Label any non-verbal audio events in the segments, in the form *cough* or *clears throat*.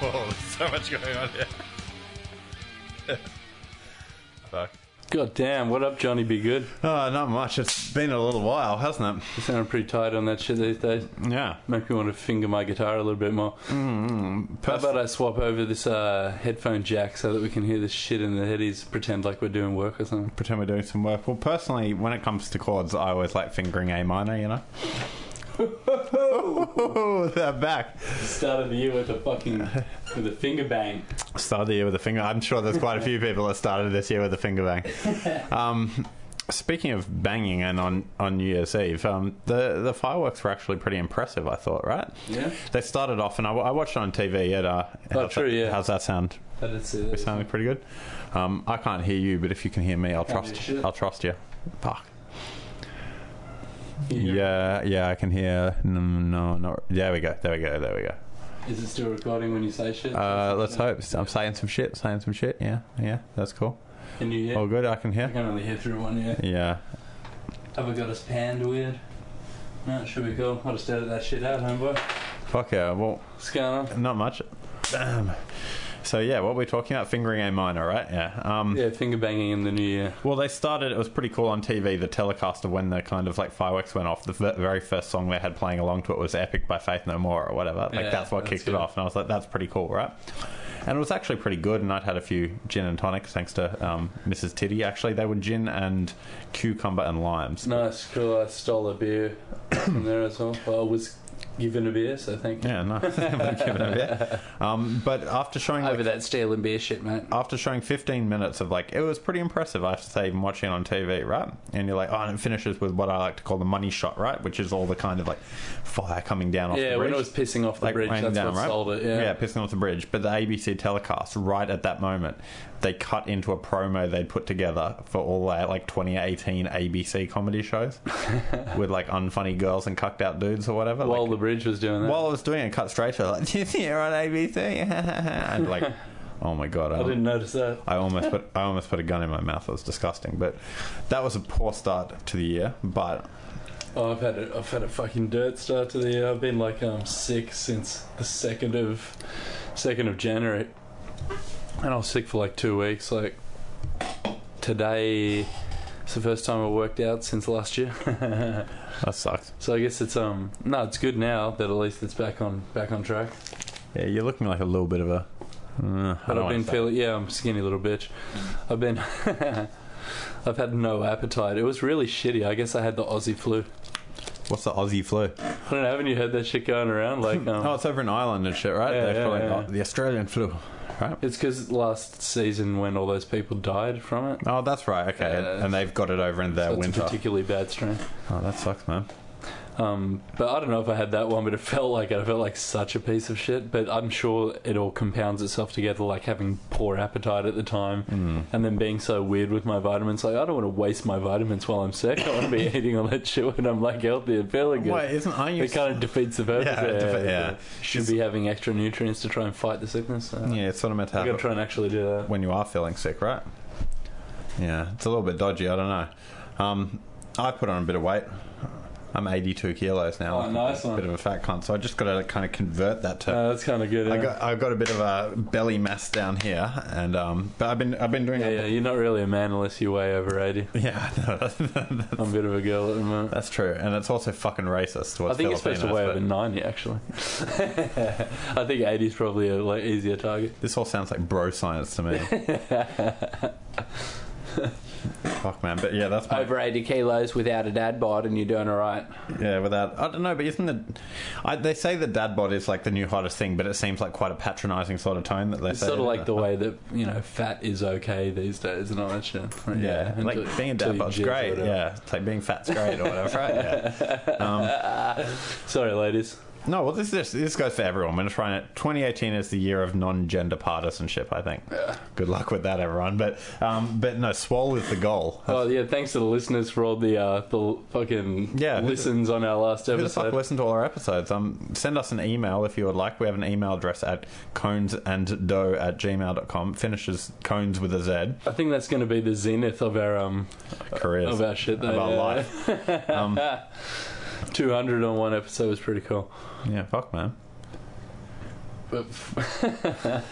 Whoa, there's *laughs* so much going on here. *laughs* Fuck. God damn, what up, Johnny? Be good. Oh, not much. It's been a little while, hasn't it? You sound pretty tight on that shit these days. Yeah. Make me want to finger my guitar a little bit more. Mm, mm, How about I swap over this uh, headphone jack so that we can hear this shit in the headies, pretend like we're doing work or something? pretend we're doing some work. Well, personally, when it comes to chords, I always like fingering A minor, you know? *laughs* They're back. Start of the year with a fucking with a finger bang. Started the year with a finger. I'm sure there's quite a few people that started this year with a finger bang. *laughs* Um, speaking of banging and on, on New Year's Eve, um, the, the fireworks were actually pretty impressive, I thought, right? Yeah, They started off, and I, I watched it on TV. At, uh, Oh, how's true, that, yeah. How's that sound? I did see that. Sounding pretty good. Um, I can't hear you, but if you can hear me, I'll trust. I'll trust you. Fuck. Can you hear Yeah, yeah, I can hear. No, no, no. There we go. There we go. There we go. Is it still recording when you say shit? Uh, let's hope. I'm saying some shit. Saying some shit. Yeah, yeah. That's cool. Can you hear? All good. I can hear. I can only hear through one. ear. Yeah. Have we got us panned weird? No, it should be cool. I'll just edit that shit out, homeboy. Fuck yeah. Well, What's going on? not much. *clears throat* Damn. So yeah, what we're talking about, fingering A minor, right? Yeah. Um, Yeah, finger banging in the new year. Well, they started. It was pretty cool on TV. The telecast of when the kind of like fireworks went off. The v- very first song they had playing along to it was "Epic" by Faith No More or whatever. Like Yeah, that's what that's kicked good. it off, and I was like, "That's pretty cool, right?" And it was actually pretty good. And I'd had a few gin and tonics thanks to um, Mrs. Titty. Actually, they were gin and cucumber and limes. Nice, cool. I stole a beer *coughs* from there as well. well I was given a beer, so thank you. Yeah, no, *laughs* it a bit. Um, but after showing like, Over that and beer shit, mate. after showing 15 minutes of like it was pretty impressive i have to say even watching it on tv right and you're like oh and it finishes with what i like to call the money shot right which is all the kind of like fire coming down off Yeah, the bridge when it was pissing off the like bridge, that's what right? sold it. Yeah. pissing off the bridge but the abc telecast right at that moment they cut into a promo they'd put together for all their like 2018 abc comedy shows *laughs* with like unfunny girls and cucked out dudes or whatever While like, the bridge was doing that. while I was doing it, cut straight to like, *laughs* you're on ABC, *laughs* and like, oh my god, I didn't notice that. I almost put I almost put a gun in my mouth. It was disgusting, but that was a poor start to the year. But Oh, I've had a, I've had a fucking dirt start to the year. I've been like um sick since the second of second of January, and I was sick for like two weeks. Like today, it's the first time I worked out since last year. *laughs* that sucks. so I guess it's um no, it's good now that at least it's back on back on track. Yeah, you're looking like a little bit of a. Uh, but I've been feeling yeah, I'm a skinny little bitch. I've been. *laughs* I've had no appetite. It was really shitty. I guess I had the Aussie flu. What's the Aussie flu? I don't know. Haven't you heard that shit going around? Like, *laughs* um, Oh, it's over in Ireland and shit, right? Yeah, yeah, yeah. oh, the Australian flu, right? It's because last season when all those people died from it. Oh, that's right. Okay, Yeah. and they've got it over in their it's a winter. particularly bad strain. Oh, that sucks, man. Um, but I don't know if I had that one, but it felt like it. I felt like such a piece of shit. But I'm sure it all compounds itself together, like having poor appetite at the time, Mm. and then being so weird with my vitamins. Like I don't want to waste my vitamins while I'm sick. I want to be *laughs* eating all that shit when I'm like healthy and feeling good. Wait, isn't aren't? It kind of defeats the purpose. Yeah, it defi- yeah. Should be having extra nutrients to try and fight the sickness. So yeah, it's sort of meant to I got to try and actually do that. when you are feeling sick, right? Yeah, it's a little bit dodgy. I don't know. Um, I put on a bit of weight. I'm 82 kilos now. Oh, nice one. Bit of a fat cunt. So I just got to kind of convert that to. Uh, that's kind of good. I got, I've got a bit of a belly mass down here, and um, but I've been I've been doing yeah, yeah, you're not really a man unless you weigh over 80. *laughs* yeah. no, *laughs* that's, I'm a bit of a girl at the moment. that's true, and it's also fucking racist. I think it's supposed to weigh but over 90, actually. *laughs* I think 80 is probably a like, easier target. This all sounds like bro science to me. Fuck man, but yeah, that's my Over 80 kilos without a dad bod, and you're doing alright. Yeah, without I don't know, but isn't it? I, they say the dad bod is like the new hottest thing, but it seems like quite a patronising sort of tone that they It's say. sort of like the way that, you know, fat is okay these days and all that shit. Yeah, like until- being a dad bod's great. Yeah, it's like being fat's great or whatever. Right? Yeah. *laughs* Um, Sorry, ladies. No, well, this this this goes for everyone. We're just trying it. 2018 is the year of non-gender partisanship. I think. Yeah. Good luck with that, everyone. But um, but no, swole is the goal. Oh, yeah, thanks to the listeners for all the, uh, the fucking Yeah, listens on our last Who the fuck episode. listen to all our episodes? Um, send us an email if you would like. We have an email address at conezanddoh at gmail.com. Finishes cones with a Z. I think that's going to be the zenith of our um Careers. of our shit. Though, of our yeah. life. *laughs* Um, 200 on one episode was pretty cool. yeah, fuck, man. But *laughs*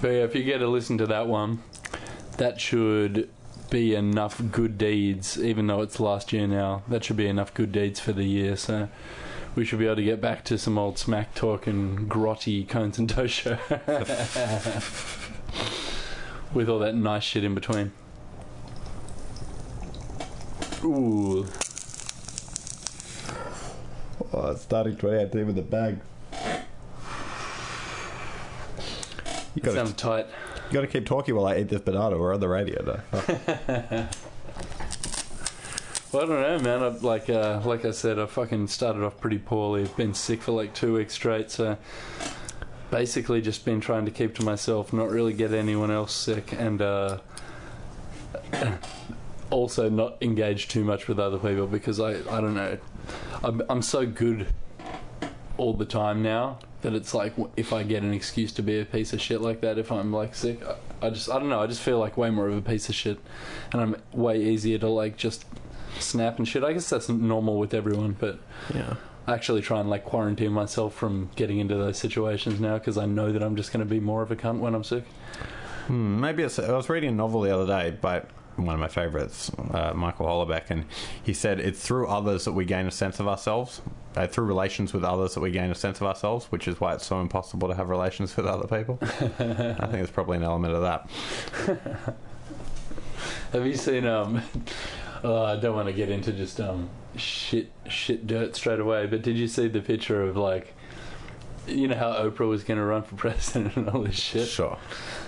But yeah, if you get to listen to that one, that should be enough good deeds, even though it's last year now. That should be enough good deeds for the year. So we should be able to get back to some old smack talk and grotty cones and show with all that nice shit in between. Ooh, Oh, it's starting 2018 with a bag. You gotta, sounds tight. you gotta keep talking while I eat this banana. We're on the radio though. *laughs* Well, I don't know, man. I, like, uh, like I said, I fucking started off pretty poorly. I've been sick for like two weeks straight, so basically just been trying to keep to myself, not really get anyone else sick, and uh, *coughs* also not engage too much with other people because I, I don't know, I'm, I'm so good all the time now that it's like if I get an excuse to be a piece of shit like that, if I'm like sick, I, I just, I don't know, I just feel like way more of a piece of shit, and I'm way easier to like just snap and shit. I guess that's normal with everyone, but Yeah. I actually try and like quarantine myself from getting into those situations now because I know that I'm just going to be more of a cunt when I'm sick. Hmm, maybe it's. I was reading a novel the other day by one of my favorites, uh, Michael Houellebecq, and he said it's through others that we gain a sense of ourselves, uh, through relations with others that we gain a sense of ourselves, which is why it's so impossible to have relations with other people. *laughs* I think there's probably an element of that. Have you seen? Um, uh, I don't want to get into just um shit shit dirt straight away, but did you see the picture of like? You know how Oprah was going to run for *laughs* president and all this shit. Sure.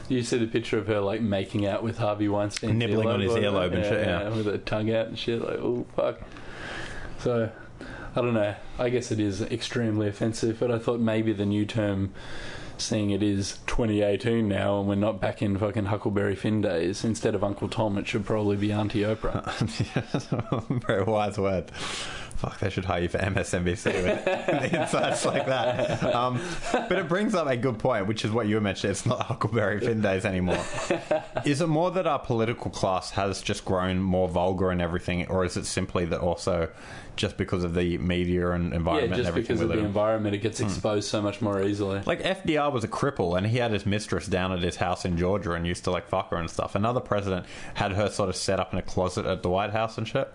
You see the picture of her like making out with Harvey Weinstein, Nibbling on his earlobe and shit, yeah. with her tongue out and shit. Like, oh fuck. So, I don't know. I guess it is extremely offensive, but I thought maybe the new term, seeing it is 2018 now and we're not back in fucking Huckleberry Finn days, instead of Uncle Tom, it should probably be Auntie Oprah. *laughs* *laughs* Very wise word. Fuck, they should hire you for MSNBC with *laughs* insights like that. Um, but it brings up a good point, which is what you mentioned. It's not Huckleberry Finn days anymore. Is it more that our political class has just grown more vulgar and everything, or is it simply that also just because of the media and yeah, environment and just everything because of the environment, it gets exposed so much more easily. Like FDR was a cripple, and he had his mistress down at his house in Georgia and used to like fuck her and stuff. Another president had her sort of set up in a closet at the White House and shit.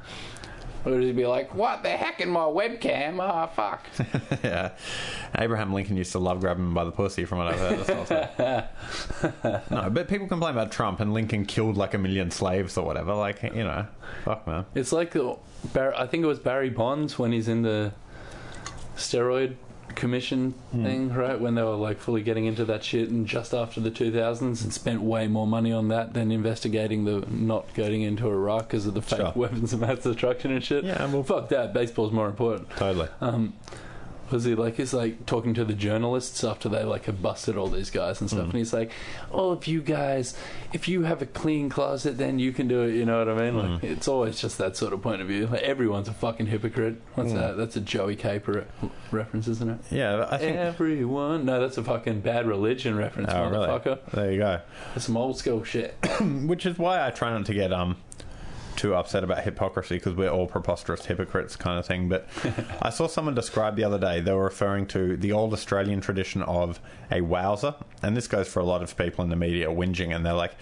Or it'd be like, what the heck in my webcam? Oh, fuck. *laughs* yeah, Abraham Lincoln used to love grabbing him by the pussy, from what I've heard. That's also- *laughs* no, but people complain about Trump and Lincoln killed like a million slaves or whatever. Like you know, fuck man. It's like I think it was Barry Bonds when he's in the steroid commission thing, right? When they were like fully getting into that shit, and just after the 2000s, and spent way more money on that than investigating the not getting into Iraq because of the fake Sure. *laughs* weapons of mass destruction and shit. Yeah, well- fuck that. Baseball's more important. Totally. Um, was he like he's like talking to the journalists after they like have busted all these guys and stuff, mm. and he's like, "Oh, if you guys, if you have a clean closet, then you can do it." You know what I mean? Like mm. it's always just that sort of point of view. Like everyone's a fucking hypocrite. What's mm. that? That's a Joey Caper reference, isn't it? Yeah, I think. Everyone. No, that's a fucking bad religion reference, Oh, really? motherfucker. There you go. That's some old school shit. *coughs* Which is why I try not to get um too upset about hypocrisy because we're all preposterous hypocrites kind of thing. But *laughs* I saw someone describe the other day they were referring to the old Australian tradition of a wowser, and this goes for a lot of people in the media whinging, and they're like.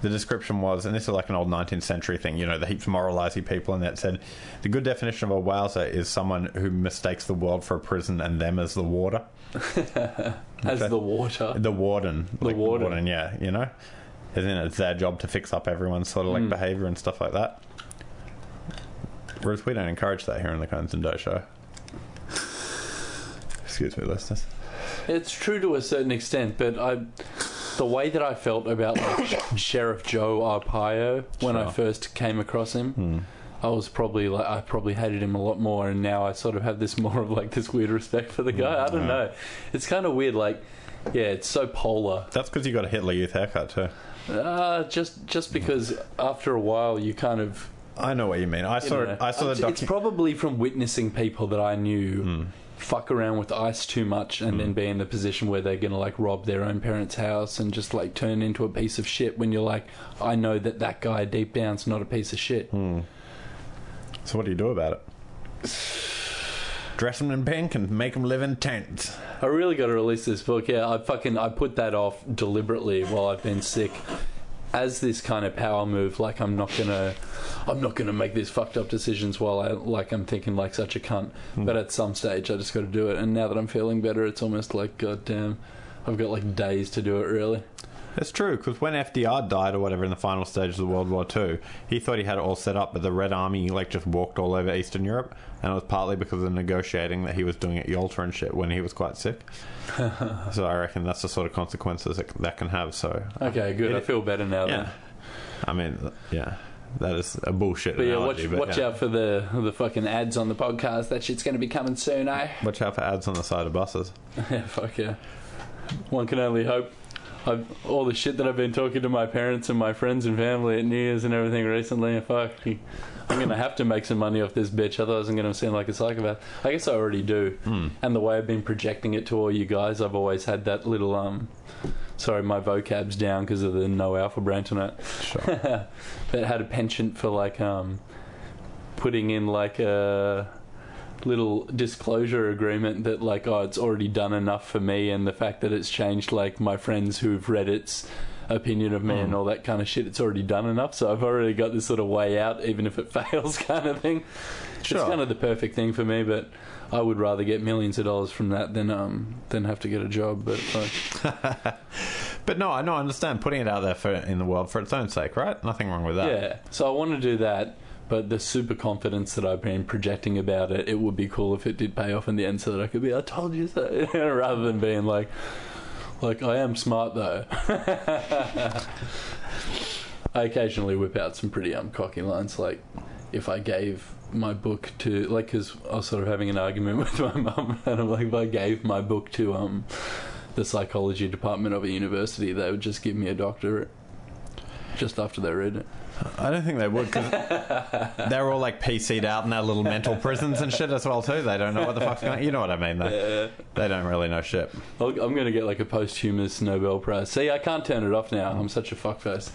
The description was, and this is like an old 19th century thing, you know, the heaps of moralising people, and that said, the good definition of a wowser is someone who mistakes the world for a prison and them as the water. *laughs* As Okay. the water. The warden. The warden. yeah, you know? As in, it's their job to fix up everyone's sort of like Mm. behaviour and stuff like that. Whereas we don't encourage that here in the and Doh show. Excuse me, listeners. It's true to a certain extent, but I, the way that I felt about like *coughs* Sheriff Joe Arpaio when I first came across him, Hmm. I was probably like I probably hated him a lot more, and now I sort of have this *laughs* more of like this weird respect for the guy. I don't Yeah. know. It's kind of weird. Like, yeah, it's so polar. That's because you got a Hitler Youth haircut too. Uh, just just because after a while you kind of I know what you mean. I you saw know, it. I saw the it's, it's probably from witnessing people that I knew Hmm. fuck around with ice too much and then be in the position where they're going to like rob their own parents' house and just like turn into a piece of shit when you're like, I know that that guy deep down's not a piece of shit. Hmm. So what do you do about it? *sighs* Dress them in pink and make them live in tents. I really got to release this book. Yeah, I fucking I put that off deliberately while I've been sick. As this kind of power move, like I'm not gonna, I'm not gonna make these fucked up decisions while I like I'm thinking like such a cunt. Hmm. But at some stage, I just got to do it. And now that I'm feeling better, it's almost like god damn, I've got like days to do it. Really, that's true because when FDR died or whatever in the final stages of World War Two, he thought he had it all set up, but the Red Army like just walked all over Eastern Europe, and it was partly because of the negotiating that he was doing at Yalta and shit when he was quite sick. *laughs* so I reckon that's the sort of consequences that, that can have. So okay, good. I feel better now. yeah, Then. I mean, yeah, that is a bullshit But yeah, watch but watch yeah. out for the the fucking ads on the podcast. That shit's going to be coming soon, eh? Watch out for ads on the side of buses. *laughs* yeah, fuck yeah. One can only hope. I've, all the shit that I've been talking to my parents and my friends and family at New Year's and everything recently, fuck, I'm going to have to make some money off this bitch, otherwise I'm going to seem like a psychopath. I guess I already do. Hmm. And the way I've been projecting it to all you guys, I've always had that little, um, sorry, my vocab's down because of the no alpha brain tonight. Sure. *laughs* that had a penchant for like um putting in like a little disclosure agreement that like oh it's already done enough for me and the fact that it's changed like my friends who've read its opinion of me and all that kind of shit it's already done enough so I've already got this sort of way out even if it *laughs* fails kind of thing Sure. it's kind of the perfect thing for me but I would rather get millions of dollars from that than um than have to get a job but like, *laughs* But no, I know, I understand putting it out there for in the world for its own sake, right? Nothing wrong with that. Yeah. So I want to do that, but the super confidence that I've been projecting about it, it would be cool if it did pay off in the end so that I could be, I told you so, *laughs* rather than being like, like, I am smart though. *laughs* I occasionally whip out some pretty um, cocky lines, like if I gave my book to, like, because I was sort of having an argument *laughs* with my mum, and I'm like, if I gave my book to um, the psychology department of a university, they would just give me a doctorate just after they read it. I don't think they would because *laughs* they're all like PC'd out in their little mental prisons and shit as well too. They don't know what the fuck's going. on. You know what I mean? They, they don't really know shit. I'm going to get like a posthumous Nobel Prize. See, I can't turn it off now. I'm such a fuckface.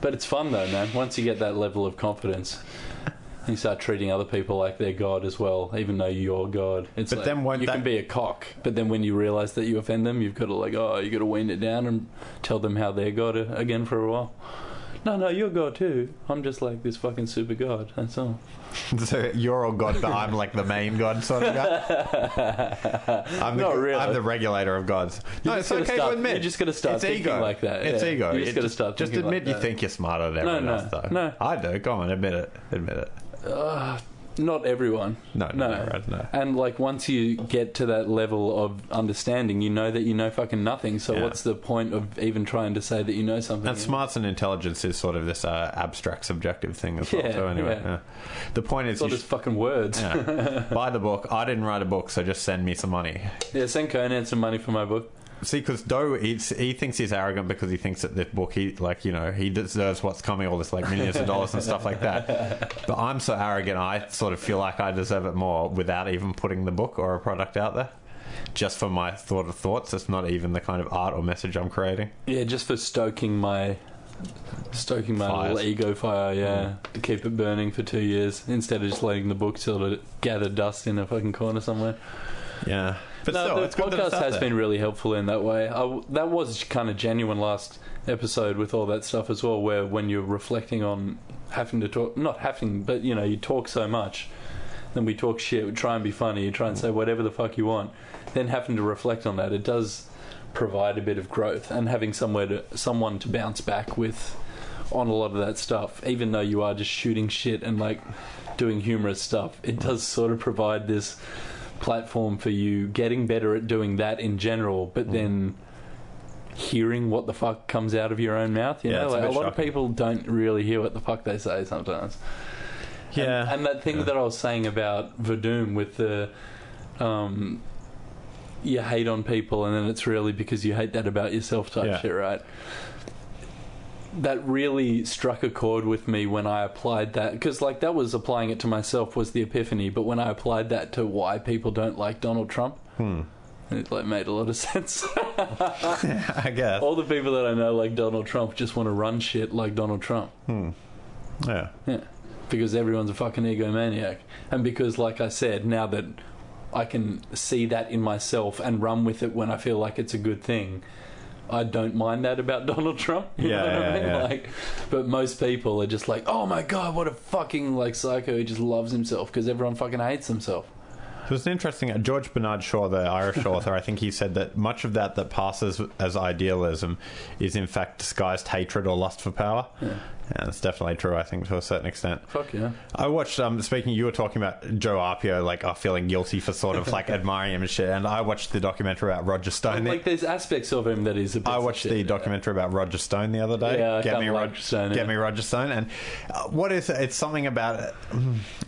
But it's fun though, man. Once you get that level of confidence, you start treating other people like they're God as well, even though you're God. It's But like, then won't you can that- be a cock, but then when you realise that you offend them, you've got to like, oh, you got to wean it down and tell them how they're God again for a while. *laughs* No, no, you're God too. I'm just like this fucking super God. That's all. *laughs* So you're all god, but I'm like the main god sort of guy. *laughs* I'm the, Not really. I'm the regulator of gods. no, just it's gotta okay start- to admit. you're just gotta start it's thinking ego. like that, It's yeah. ego. You're just It gotta start Just thinking admit like you that. think you're smarter than everyone no, else, though. no. I do. Go on, admit it. Admit it. Uh, not everyone. No, no, No. right, no. And like once you get to that level of understanding, you know that you know fucking nothing. So Yeah. what's the point of even trying to say that you know something? And smarts and intelligence is sort of this uh, abstract, subjective thing as well. So anyway, yeah. yeah. the point is, It's just fucking words. Yeah. Yeah. *laughs* Buy the book. I didn't write a book, so just send me some money. Yeah, send Conan some money for my book. See, because Doh, he's, he thinks he's arrogant because he thinks that this book, he like, you know, he deserves what's coming, all this like millions of dollars and stuff like that. *laughs* But I'm so arrogant, I sort of feel like I deserve it more without even putting the book or a product out there. Just for my thought of thoughts, it's not even the kind of art or message I'm creating. Yeah, just for stoking my stoking my Fires. little ego fire. Yeah, mm. to keep it burning for two years instead of just letting the book sort of gather dust in a fucking corner somewhere. Yeah, but no, still, the it's good that it's podcast has there. been really helpful in that way. I that was kind of genuine last episode with all that stuff as well, where when you're reflecting on having to talk, not having, but you know, you talk so much, then we talk shit, we try and be funny, you try and say whatever the fuck you want, then having to reflect on that, it does provide a bit of growth and having somewhere to someone to bounce back with on a lot of that stuff, even though you are just shooting shit and like doing humorous stuff, it does sort of provide this platform for you getting better at doing that in general, but Mm. then hearing what the fuck comes out of your own mouth. You Yeah, know, it's a a, lot of people don't really hear what the fuck they say sometimes. Yeah, And, and that thing Yeah. that I was saying about Verdum with the. Um, you hate on people, and then it's really because you hate that about yourself type Yeah. shit, right? That really struck a chord with me when I applied that because, like, that was applying it to myself was the epiphany. But when I applied that to why people don't like Donald Trump, Hmm. it like made a lot of *laughs* sense. I guess. All the people that I know like Donald Trump just want to run shit like Donald Trump. Hmm. Yeah. Yeah. because everyone's a fucking egomaniac, and because, like I said, now that I can see that in myself and run with it when I feel like it's a good thing. I don't mind that about *laughs* Donald Trump. You Yeah, know what yeah, I mean? yeah. Like, but most people are just like, "Oh my god, what a fucking like psycho! He just loves himself because everyone fucking hates himself." So it's interesting. uh, George Bernard Shaw, the Irish *laughs* author, I think he said that much of that that passes as idealism is in fact disguised hatred or lust for power. Yeah. And it's definitely true, I think, to a certain extent. Fuck yeah. I watched. Um, speaking, you were talking about Joe Arpaio, like uh, feeling guilty for sort of like *laughs* admiring him and shit. And I watched the documentary about Roger Stone. Like, there's aspects of him that is a bit I watched the documentary about Roger Stone the other day. Yeah, I get me like Rog- Stone, Get yeah. me Roger Stone. And uh, what is it? It's something about it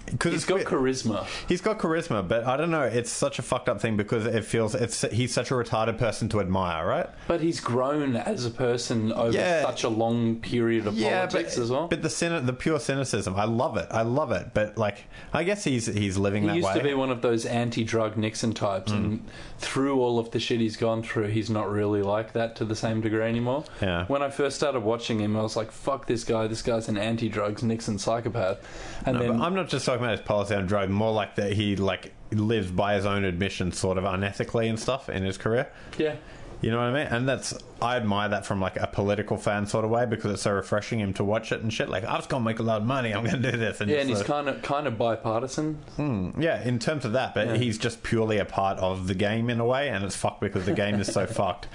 because He's got charisma. He's got charisma, but I don't know. It's such a fucked up thing because it feels it's he's such a retarded person to admire, right? But he's grown as a person over Yeah. such a long period of yeah, politics but, as well. But the cyni- the pure cynicism, I love it. I love it. But like, I guess he's he's living he that used way. to be one of those anti-drug Nixon types, Mm. and through all of the shit he's gone through, he's not really like that to the same degree anymore. Yeah. When I first started watching him, I was like, "Fuck this guy! This guy's an anti-drugs Nixon psychopath." And No, then I'm not just talking about his policy on drugs. More like that he like lives by his own admission, sort of unethically and stuff in his career. yeah, You know what I mean? And that's I admire that from like a political fan sort of way because it's so refreshing him to watch it and shit. Like I was gonna make a lot of money. I'm gonna do this. And yeah, and he's kind of kind of bipartisan. Mm, yeah, in terms of that, but Yeah. he's just purely a part of the game in a way, and it's fucked because the game is so *laughs* fucked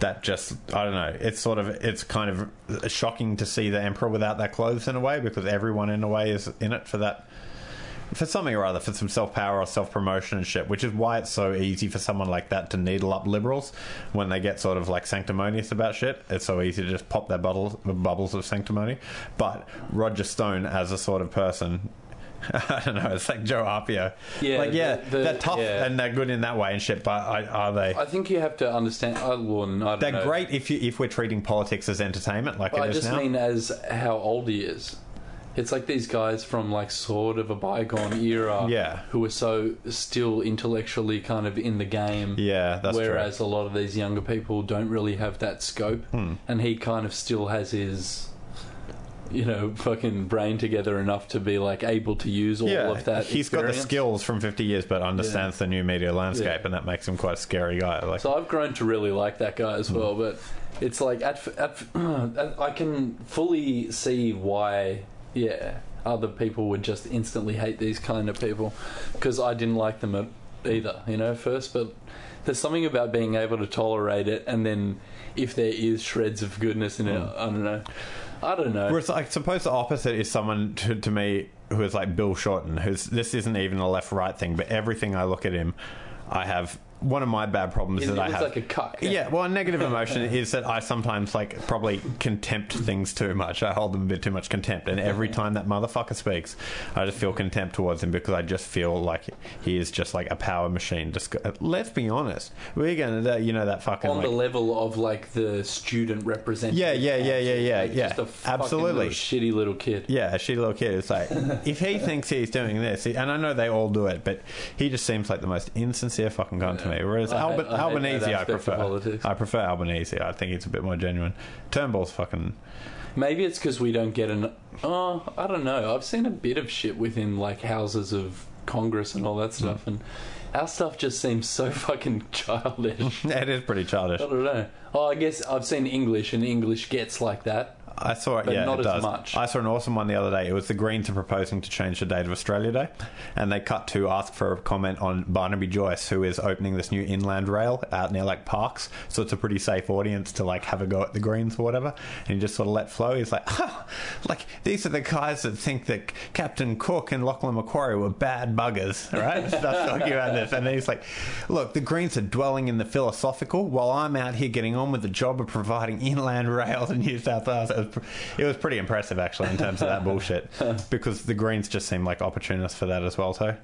that just I don't know. It's sort of it's kind of shocking to see the emperor without that clothes in a way because everyone in a way is in it for that. For something or other, for some self power or self promotion and shit, which is why it's so easy for someone like that to needle up liberals when they get sort of like sanctimonious about shit. It's so easy to just pop their bubbles, bubbles of sanctimony. But Roger Stone, as a sort of person, *laughs* I don't know. It's like Joe Arpaio. Yeah, like yeah, the- the- they're tough yeah. and they're good in that way and shit. But I, are they? I think you have to understand. I, well, I don't they're know. great if you if we're treating politics as entertainment, like But I it is just now. mean as how old he is. It's like these guys from like sort of a bygone era, Yeah. who are so still intellectually kind of in the game. yeah, that's whereas true. a lot of these younger people don't really have that scope, Hmm. and he kind of still has his, you know, fucking brain together enough to be like able to use all Yeah, of that. he's got the experience. skills from 50 years, but understands the new media landscape, Yeah. and that makes him quite a scary guy. Like, So I've grown to really like that guy as well, but it's like at, at, *clears throat* I can fully see why, yeah, other people would just instantly hate these kind of people because I didn't like them at either, you know, first. But there's something about being able to tolerate it, and then if there is shreds of goodness in it, mm. I don't know, I don't know. Whereas I suppose the opposite is someone to, to me who is like Bill Shorten, who's this isn't even a left right thing, but everything I look at him, I have one of my bad problems He that I have. like a cuck. yeah, well, a negative emotion *laughs* is that I sometimes like probably contempt things too much. I hold them a bit too much contempt, and every time that motherfucker speaks, I just feel contempt towards him because I just feel like he is just like a power machine. Just let's be honest, we're gonna, you know, that fucking on like, the level of like the student representative. Yeah, yeah, yeah, yeah, yeah, Like, yeah. Just a Absolutely. little shitty little kid. Yeah, a shitty little kid. It's like *laughs* if he thinks he's doing this, he, and I know they all do it, but he just seems like the most insincere fucking cunt to me. Whereas I Alba- I Albanese, I prefer. I prefer Albanese. I think it's a bit more genuine. Turnbull's fucking. Maybe it's because we don't get an. Oh, I don't know. I've seen a bit of shit within like houses of Congress and all that Hmm. stuff, and our stuff just seems so fucking *laughs* childish. it is pretty childish. I don't know. Oh, I guess I've seen English, and English gets like that. I saw it. But yeah, not it as does. much. I saw an awesome one the other day. It was the Greens are proposing to change the date of Australia Day, and they cut to ask for a comment on Barnaby Joyce, who is opening this new inland rail out near like Parkes. So it's a pretty safe audience to like have a go at the Greens or whatever. And he just sort of let flow. He's like, "Huh, like these are the guys that think that Captain Cook and Lachlan Macquarie were bad buggers, right? Stuff talking about this, and then he's like, look, the Greens are dwelling in the philosophical, while I'm out here getting on with the job of providing inland *laughs* rails in New South Wales. It was, it was pretty impressive, actually, in terms of that bullshit, *laughs* because the Greens just seem like opportunists for that as well, So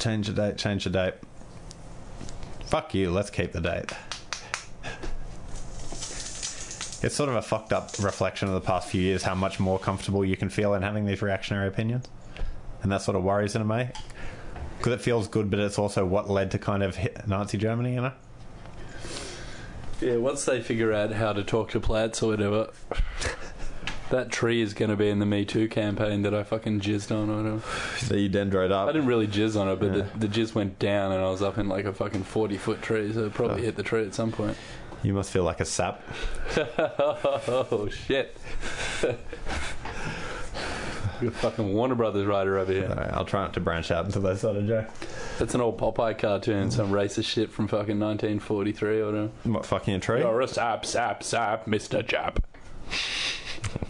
Change the date. Change the date. Fuck you. Let's keep the date. It's sort of a fucked up reflection of the past few years how much more comfortable you can feel in having these reactionary opinions. And that sort of worries in a way. Because it feels good, but it's also what led to kind of hit Nazi Germany, you know? Yeah, once they figure out how to talk to plants or whatever, That tree is going to be in the Me Too campaign that I fucking jizzed on or whatever. So you dendroed up. I didn't really jizz on it, but Yeah. the, the jizz went down and I was up in like a fucking 40 foot tree, so it probably Oh. hit the tree at some point. You must feel like a sap. *laughs* oh, shit. *laughs* You're a fucking Warner Brothers writer over here. I'll try not to branch out into those sort of jokes. That's an old Popeye cartoon, some racist shit from fucking 1943 or whatever. What, fucking a tree? You're a sap, sap, sap, Mr. Jap.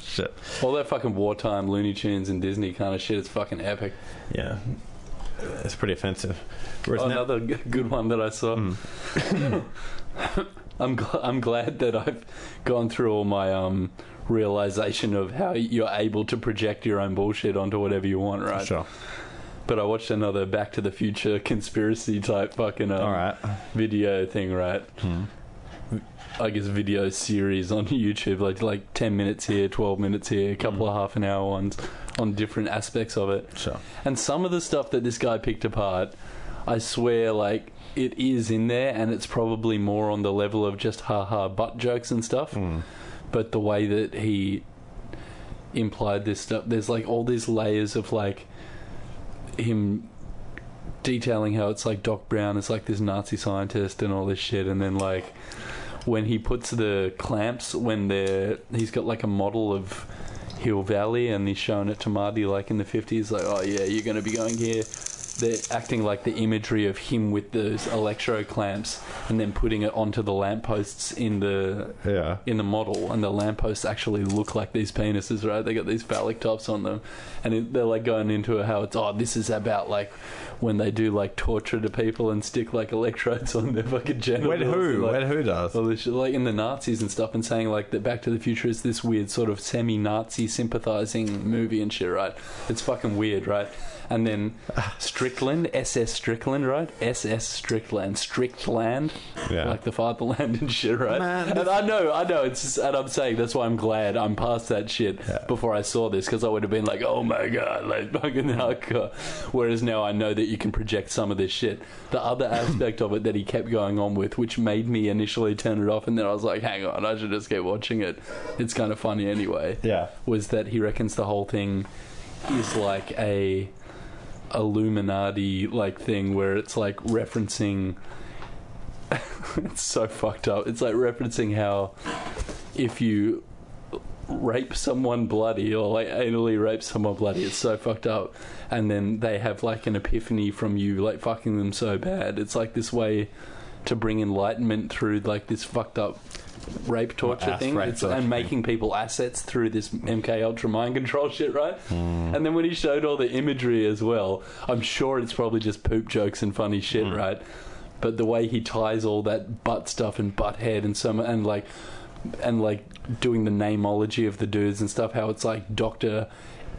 Shit. All that fucking wartime Looney Tunes and Disney kind of shit, it's fucking epic. Yeah. It's pretty offensive. Whereas Oh, now- another g- good one that I saw. Mm. *coughs* I'm gl- I'm glad that I've gone through all my um realization of how you're able to project your own bullshit onto whatever you want, right? Sure. But I watched another Back to the Future conspiracy type fucking um, All right. video thing, right? Hmm. I guess video series on *laughs* YouTube, like like ten minutes here, twelve minutes here, a couple of half an hour ones on different aspects of it. Sure. And some of the stuff that this guy picked apart, I swear, like it is in there, and it's probably more on the level of just haha butt jokes and stuff. Mm. But the way that he implied this stuff, there's like all these layers of like him detailing how it's like Doc Brown is like this Nazi scientist and all this shit, and then like when he puts the clamps when they're he's got like a model of Hill Valley and he's showing it to Marty like in the fifties, like oh yeah, you're to be going here. They're acting like the imagery of him with those electro clamps, and then putting it onto the lampposts in the Yeah. in the model, and the lampposts actually look like these penises, right? They got these phallic tops on them, and it, they're like going into how it's oh, this is about like when they do like torture to people and stick like electrodes on their fucking genitals. When who? and, like, when who does? all this shit, like in the Nazis and stuff, and saying like that Back to the Future is this weird sort of semi-Nazi sympathizing movie and shit, right? It's fucking weird, right? And then *laughs* Strickland, SS Strickland, right? SS Strickland, Strickland, Yeah. like the fatherland and shit, right? Man, and I know, I know, it's just, and I'm saying that's why I'm glad I'm past that shit Yeah. before I saw this because I would have been like, oh my god, like fucking hardcore. Whereas now I know that you can project some of this shit. The other aspect of it that he kept going on with, which made me initially turn it off, and then I was like, hang on, I should just keep watching it. It's kind of funny anyway. Yeah. Was that he reckons the whole thing is like a Illuminati like thing where it's like referencing. *laughs* it's so fucked up. It's like referencing how if you rape someone bloody or like anally rape someone bloody, it's so fucked up. And then they have like an epiphany from you, like fucking them so bad. It's like this way to bring enlightenment through like this fucked up rape torture ass thing rape It's- torture and making people assets through this MK Ultra mind control *laughs* shit, right? Hmm. And then when he showed all the imagery as well, I'm sure it's probably just poop jokes and funny shit, Hmm. right? But the way he ties all that butt stuff and butt head and some and like and like doing the namology of the dudes and stuff, how it's like Doctor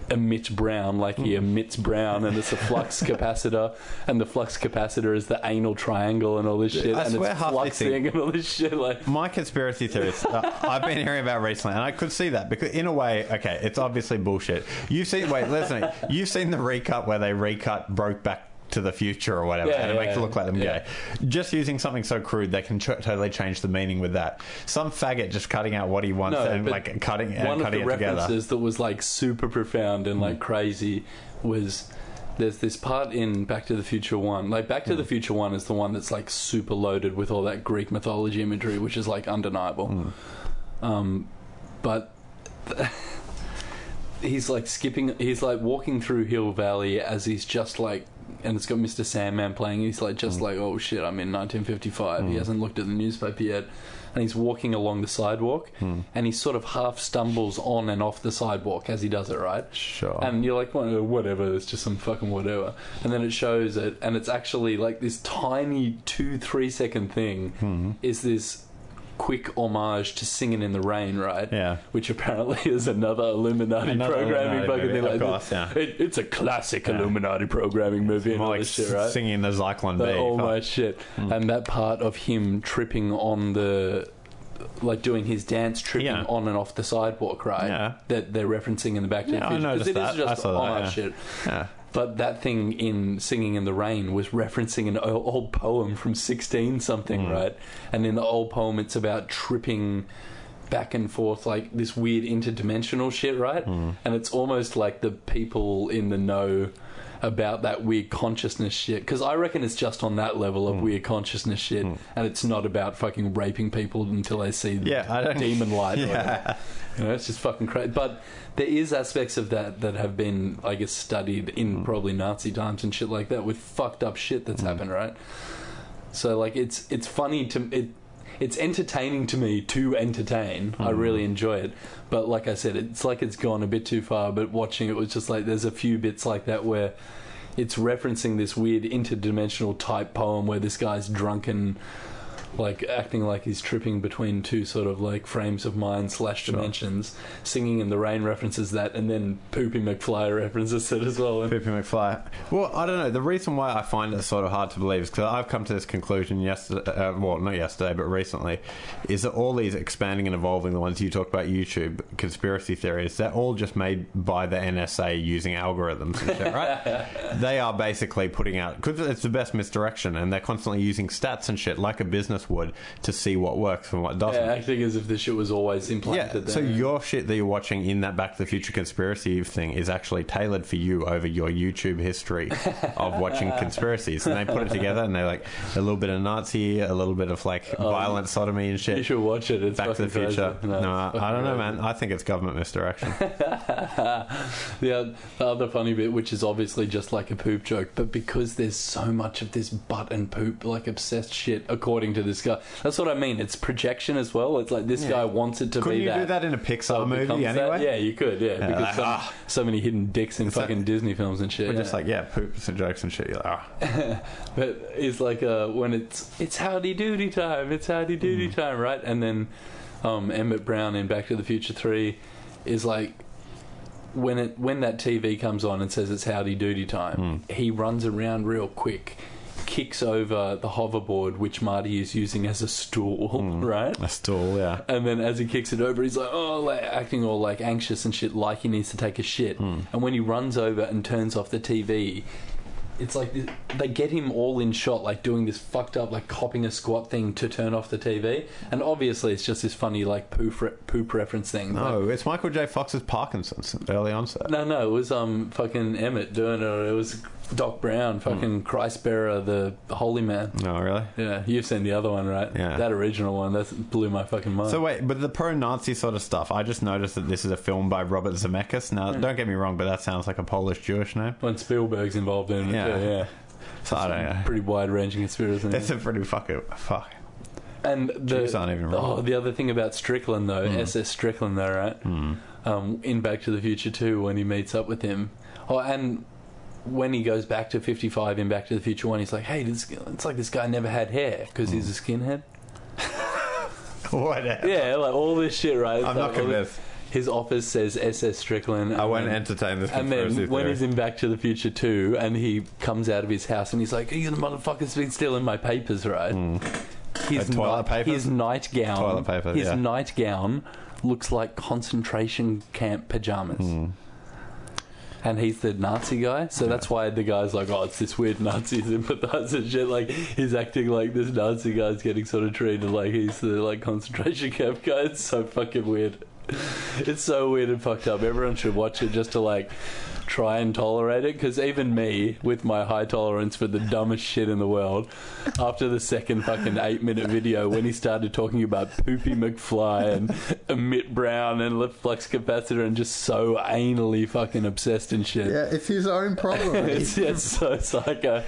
emits brown, like he emits brown, and it's a flux *laughs* capacitor, and the flux capacitor is the anal triangle and all this shit, I and swear it's half fluxing and all this shit. Like, My conspiracy theories uh, I've been hearing about recently, and I could see that because, in a way, okay, it's obviously bullshit. You've seen, wait, listen, you've seen the recut where they recut Brokeback to the Future or whatever, Yeah, and it yeah, makes it look like them Yeah. gay. Just using something so crude, they can ch- totally change the meaning with that. Some faggot just cutting out what he wants No, and like cutting and one of the together. references that was like super profound and like mm. crazy was there's this part in Back to the Future One. Like Back to the mm. Future One is the one that's like super loaded with all that Greek mythology imagery, which is like undeniable. Mm. Um, but *laughs* he's like skipping. He's like walking through Hill Valley as he's just like. And it's got Mr. Sandman playing. He's like, just mm. like, oh shit, I'm in 1955. He mm. hasn't looked at the newspaper yet. And he's walking along the sidewalk, mm. and he sort of half stumbles on and off the sidewalk as he does it, right? Sure. And you're like, well, whatever, it's just some fucking whatever. And then it shows it, and it's actually like this tiny two, three second thing mm-hmm. is this quick homage to Singing in the Rain, right? Yeah. Which apparently *laughs* is another Illuminati Another programming Illuminati fucking movie, thing of like course, yeah. It, it's a classic. Illuminati programming movie and More all like this shit, right? singing the Zyklon B. All my shit. Hmm. And that part of him tripping on the. Like doing his dance, tripping Yeah. on and off the sidewalk, right? Yeah. That they're referencing in the back to Yeah, the I future. 'Cause noticed it is that. just I saw that, homage yeah. shit. Yeah. But that thing in Singing in the Rain was referencing an old poem from 16 something, Hmm. right? And in the old poem, it's about tripping back and forth, like this weird interdimensional shit, right? Hmm. And it's almost like the people in the know about that weird consciousness shit. Because I reckon it's just on that level of weird consciousness shit, and it's not about fucking raping people until they see the Yeah, I demon light. *laughs* Yeah. You know, it's just fucking crazy. But there is aspects of that that have been, I guess, studied in mm. probably Nazi times and shit like that with fucked up shit that's mm. happened, right? So like, it's it's funny to it. It's entertaining to me to entertain. I mm. really enjoy it, but like I said, it's like it's gone a bit too far. But watching it was just like there's a few bits like that where it's referencing this weird interdimensional type poem where this guy's drunken like acting like he's tripping between two sort of like frames of mind slash dimensions singing in the rain references that and then poopy mcfly *laughs* references it as well and Poopy McFly. Well, I don't know. The reason why I find it sort of hard to believe is because I've come to this conclusion yesterday, uh, well, not yesterday, but recently, is that all these expanding and evolving, the ones you talk about YouTube, conspiracy theories, they're all just made by the NSA using algorithms and shit, right? *laughs* they are basically putting out, because it's the best misdirection, and they're constantly using stats and shit like a business would to see what works and what doesn't. yeah, acting as if this shit was always implanted. Yeah, so there. your shit that you're watching in that Back to the Future conspiracy thing is actually tailored for you over your YouTube history of watching *laughs* conspiracies. And they put it together and they're like a little bit of Nazi, a little bit of like oh. violent sodomy and shit. you should watch it it's Back to the fucking crazy. Future. No, it's I don't know, *laughs* man. I think it's government misdirection. *laughs* the, oth- the other funny bit, which is obviously just like a poop joke, but because there's so much of this butt and poop, like obsessed shit, according to this guy. That's what I mean. It's projection as well. It's like this Yeah. guy wants it to Couldn't be you that. do that in a So Pixar it movie becomes that. anyway? Yeah, you could. Yeah, because like, so, ah. so many hidden dicks in fucking Disney films and shit. We're yeah. just like, yeah, poops and jokes and shit. You're like, ah. *laughs* But it's like uh, when it's it's howdy doody time, it's howdy doody Mm. time, right? And then um, Emmett Brown in Back to the Future Three is like when it when that TV comes on and says it's howdy doody time, Mm. he runs around real quick, kicks over the hoverboard which Marty is using as a stool, Mm. *laughs* right? a stool, yeah. And then as he kicks it over, he's like, oh, like, acting all like anxious and shit, like he needs to take a shit. Hmm. And when he runs over and turns off the TV, it's like this, they get him all in shot, like doing this fucked up, like copping a squat thing to turn off the TV. And obviously, it's just this funny, like poop, re- poop reference thing. Like, No, it's Michael J. Fox's Parkinson's early onset. no, no, it was um fucking Emmett doing it. It was Doc Brown, Hmm. fucking Christ bearer, the holy man. No, really? Yeah, you've seen the other one, right? Yeah. That original one, that blew my fucking mind. So wait, but the pro-Nazi sort of stuff. I just noticed that this is a film by Robert Zemeckis. Now, don't get me wrong, but that sounds like a Polish Jewish name. when Spielberg's involved in it, Yeah. yeah, yeah. So I don't know. pretty wide ranging conspiracy. It's a pretty fucking fuck. and the Jews aren't even wrong. oh, the other thing about Strickland though, SS Strickland though, right? Um, in Back to the Future 2 when he meets up with him. Oh, and when he goes back to 55 in Back to the Future 1, he's like, "Hey, this, it's like this guy never had hair because he's a skinhead." *laughs* Whatever. Yeah, like all this shit, right? It's I'm like not all convinced. His office says SS Strickland. I and won't then- entertain this And conspiracy then when theory. he's in Back to the Future 2 and he comes out of his house and he's like, You the motherfucker's been stealing my papers, right? His, Uh, toilet papers? his nightgown Toilet paper, his yeah. nightgown looks like concentration camp pajamas. And he's the Nazi guy, so that's why the guy's like, "Oh, it's this weird Nazi sympathizer *laughs* shit." Like he's acting like this Nazi guy's getting sort of treated like he's the like concentration camp guy. It's so fucking weird. *laughs* It's so weird and fucked up. Everyone should watch it just to like try and tolerate it because even me, with my high tolerance for the dumbest shit in the world, after the second fucking eight minute video when he started talking about Poopy McFly and Emmett Brown and left flux capacitor and just so anally fucking obsessed and shit. yeah, it's his own problem. *laughs* It's, it's so psycho.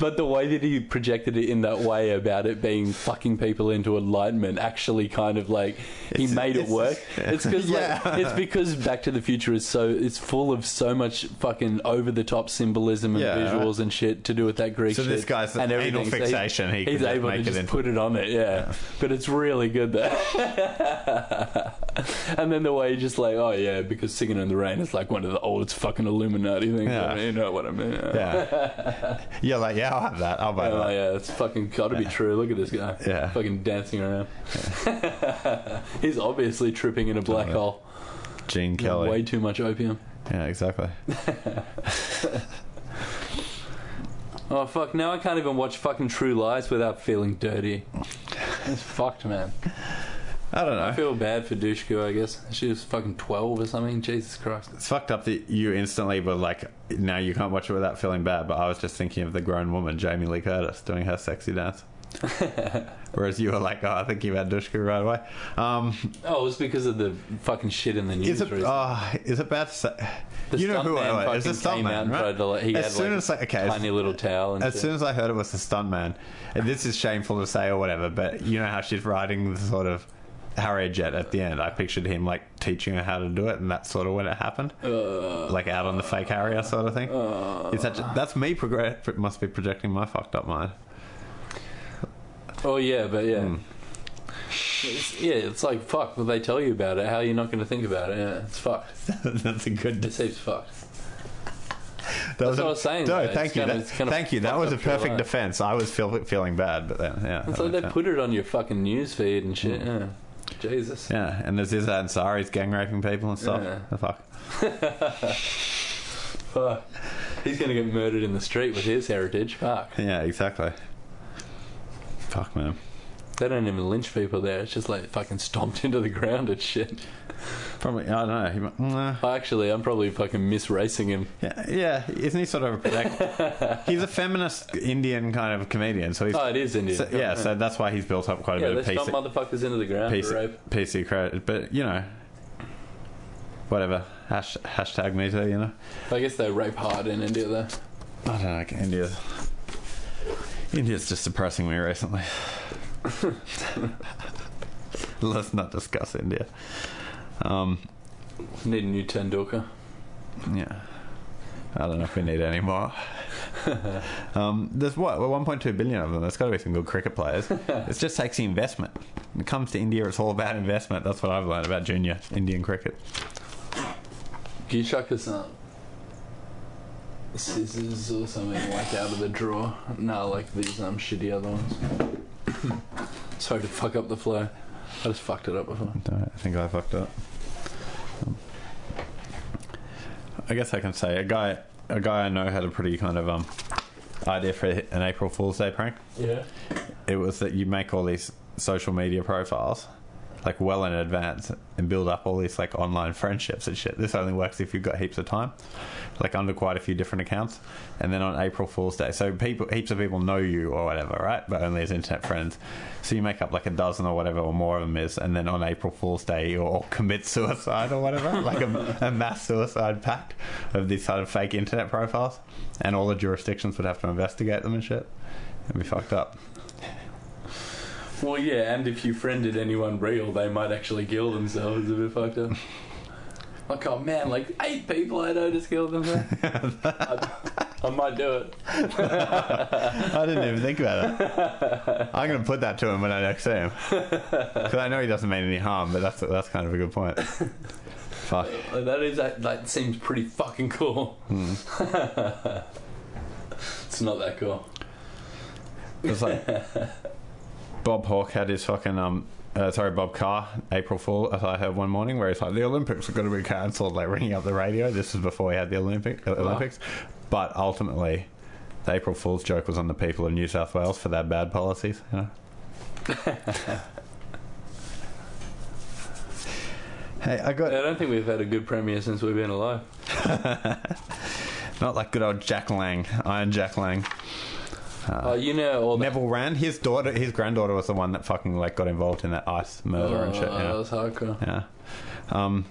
But the way that he projected it in that way about it being fucking people into enlightenment actually kind of like he It's- made it it's- work. It's because Yeah. like, it's because Back to the Future is so it's full of so much fucking over the top symbolism and Yeah. visuals and shit to do with that Greek So shit. this guy's and anal everything. So he- fixation, he he's could able make to it just into- put it on it, yeah. But it's really good there. *laughs* and then the way he just like, oh yeah, because singing in the rain is like one of the oldest fucking Illuminati things. Yeah. You know what I mean? yeah. Yeah, like, yeah, I'll have that. I'll buy Oh that. yeah, it's fucking got to be true. Look at this guy. Yeah. Fucking dancing around. *laughs* He's obviously tripping in a black hole. Gene Kelly. Way too much opium. Yeah, exactly. *laughs* Oh fuck! Now I can't even watch fucking True Lies without feeling dirty. It's *laughs* fucked, man. I don't know. I feel bad for Dushku, I guess. She was fucking 12 or something. Jesus Christ. It's fucked up that you instantly were like, now you can't watch it without feeling bad. But I was just thinking of the grown woman, Jamie Lee Curtis, doing her sexy dance. *laughs* Whereas you were like, oh, I think you had Dushku right away. Um, Oh, it was because of the fucking shit in the news. is it? Oh, is it bad to say? the you know who I was. It's a fucking came out stuntman, right? to, like, he as had soon like, as like, okay, as- tiny little towel and As shit. soon as I heard it was the stuntman, and this is shameful to say or whatever, but you know how she's riding the sort of Harrier jet at the end. I pictured him like teaching her how to do it, and that's sort of when it happened, Uh, like out on the fake Harrier sort of thing. That ju- that's me? Progress must be projecting my fucked up mind. Oh, yeah, but yeah. Hmm. It's, yeah, it's like, fuck, will they tell you about it? How are you not going to think about it? Yeah, it's fucked. *laughs* that's a good. It seems fucked. That what I was saying, No, though. thank It's you. kinda- that, kinda thank you. That was a perfect defense. I was feel, feeling bad, but then yeah. It's like they put it on your fucking news feed and shit. Hmm. Yeah. Jesus. Yeah, and there's Aziz Ansari's gang raping people and stuff. Yeah. The fuck. *laughs* Fuck. He's going to get murdered in the street with his heritage. Fuck. Yeah, exactly. Fuck, man. They don't even lynch people there. It's just like fucking stomped *laughs* into the ground and shit. Probably, I don't know. He, might- nah. Actually, I'm probably fucking misracing him. Yeah, yeah, isn't he sort of a *laughs* protect? he's a feminist Indian kind of comedian, so he's Oh, it is Indian. so, yeah, so that's why he's built up quite a yeah, bit of PC, motherfuckers into the ground. PC, PC credit. But you know, whatever. Hash, hashtag me too. You know, I guess they rape hard in India, though. I don't know. India's India's just depressing me recently. *laughs* Let's not discuss India. Um, Need a new Tendulkar. Yeah. I don't know if we need any more. *laughs* um, there's what? Well, 1.2 billion of them. There's got to be some good cricket players. *laughs* it just takes the investment. When it comes to India, it's all about investment. That's what I've learned about junior Indian cricket. Chuck us up? Scissors or something like out of the drawer. No, like these um shitty other ones. *laughs* Sorry to fuck up the flow. I just fucked it up before. Don't- I think I fucked up. Um, I guess I can say a guy, a guy I know had a pretty kind of um idea for an April Fool's Day prank. Yeah. it was that you make all these social media profiles like well in advance and build up all these like online friendships and shit. This only works if you've got heaps of time, like under quite a few different accounts. And then on April Fool's Day, so people, heaps of people know you or whatever, right? But only as internet friends. So you make up like a dozen or whatever, or more of them is, and then on April Fool's Day, you all *laughs* commit suicide or whatever, *laughs* like a, a mass suicide pact of these sort of fake internet profiles, and all the jurisdictions would have to investigate them and shit. It'd be fucked up. Well, yeah, and if you friended anyone real, they might actually kill themselves. It's a bit fucked up. *laughs* Like, oh man, like eight people I know just killed themselves. *laughs* I, I might do it. *laughs* I didn't even think about it. I'm going to put that to him when I next see him. Because I know he doesn't mean any harm, but that's that's kind of a good point. Fuck. That is that, that seems pretty fucking cool. Hmm. it's not that cool. It's like Bob Hawke had his fucking um. Uh, sorry, Bob Carr, April Fool, as I heard one morning, where he's like, the Olympics are going to be cancelled, like ringing up the radio. This is before we had the Olympic, uh, Olympics. But ultimately, the April Fool's joke was on the people of New South Wales for their bad policies, you know? *laughs* hey, I got I don't think we've had a good premier since we've been alive. *laughs* Not like good old Jack Lang, Iron Jack Lang. Oh, you know all that. Neville Wran, his daughter, his granddaughter was the one that fucking like got involved in that ice murder and shit. Oh, Yeah. That was hardcore. yeah. Um,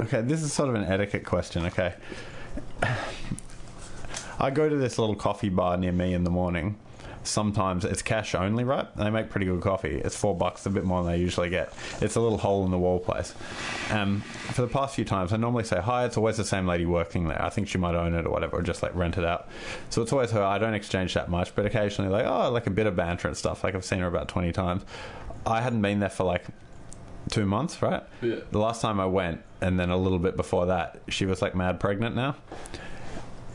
okay, this is sort of an etiquette question. Okay, *sighs* I go to this little coffee bar near me in the morning. Sometimes it's cash only, right? They make pretty good coffee. It's four bucks, a bit more than they usually get. It's a little hole in the wall place. Um, for the past few times, I normally say hi. It's always the same lady working there. I think she might own it or whatever, or just like rent it out. So it's always her. I don't exchange that much, but occasionally, like oh, like a bit of banter and stuff. Like I've seen her about twenty times. I hadn't been there for like two months, right? Yeah. The last time I went, and then a little bit before that, she was like mad pregnant now.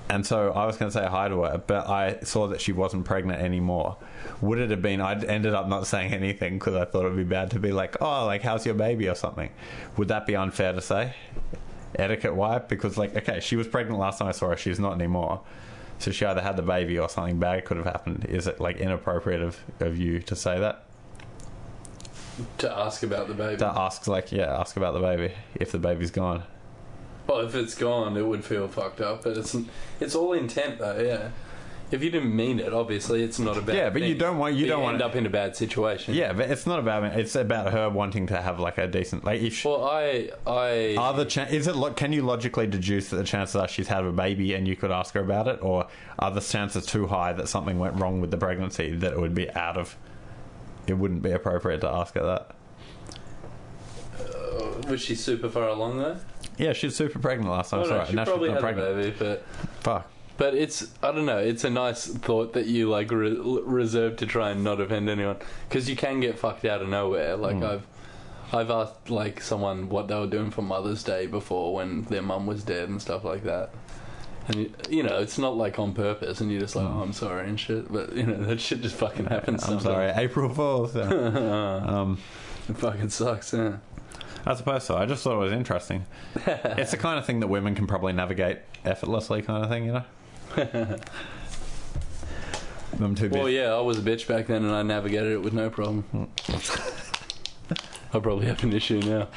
And so I was going to say hi to her, but I saw that she wasn't pregnant anymore. Would it have been? I ended up not saying anything because I thought it would be bad to be like, "Oh, like how's your baby?" or something. Would that be unfair to say, etiquette wise? Because like, okay, she was pregnant last time I saw her. She's not anymore. So she either had the baby or something bad could have happened. Is it like inappropriate of, of you to say that? To ask about the baby. To ask, like, yeah, ask about the baby if the baby's gone. Well, if it's gone, it would feel fucked up. But it's it's all intent, though. Yeah. If you didn't mean it, obviously it's not a bad. Yeah, but you don't want- you But don't want end up in a bad situation. Yeah, but it's not about it's about her wanting to have like a decent like if she, Well, I I are the chan is it lo- can you logically deduce that the chances are she's had a baby and you could ask her about it, or are the chances too high that something went wrong with the pregnancy that it would be out of it wouldn't be appropriate to ask her that. uh, was she super far along though? Yeah, she's super pregnant last time. Oh, sorry, she now she's probably not had pregnant. a baby, but Fuck. but it's I don't know. It's a nice thought that you like re- reserve to try and not offend anyone because you can get fucked out of nowhere. Like Mm. I've. I've asked like someone what they were doing for Mother's Day before when their mum was dead and stuff like that. And you- you know, it's not like on purpose, and you're just like, "Oh, I'm sorry" and shit. But you know, *laughs* that shit just fucking happens. I'm sorry, April. Yeah. *laughs* um, it fucking sucks. Yeah. I suppose so. I just thought it was interesting. *laughs* it's the kind of thing that women can probably navigate effortlessly, kind of thing, you know. *laughs* I'm too Well, busy. yeah, I was a bitch back then, and I navigated it with no problem. *laughs* I probably have an issue now.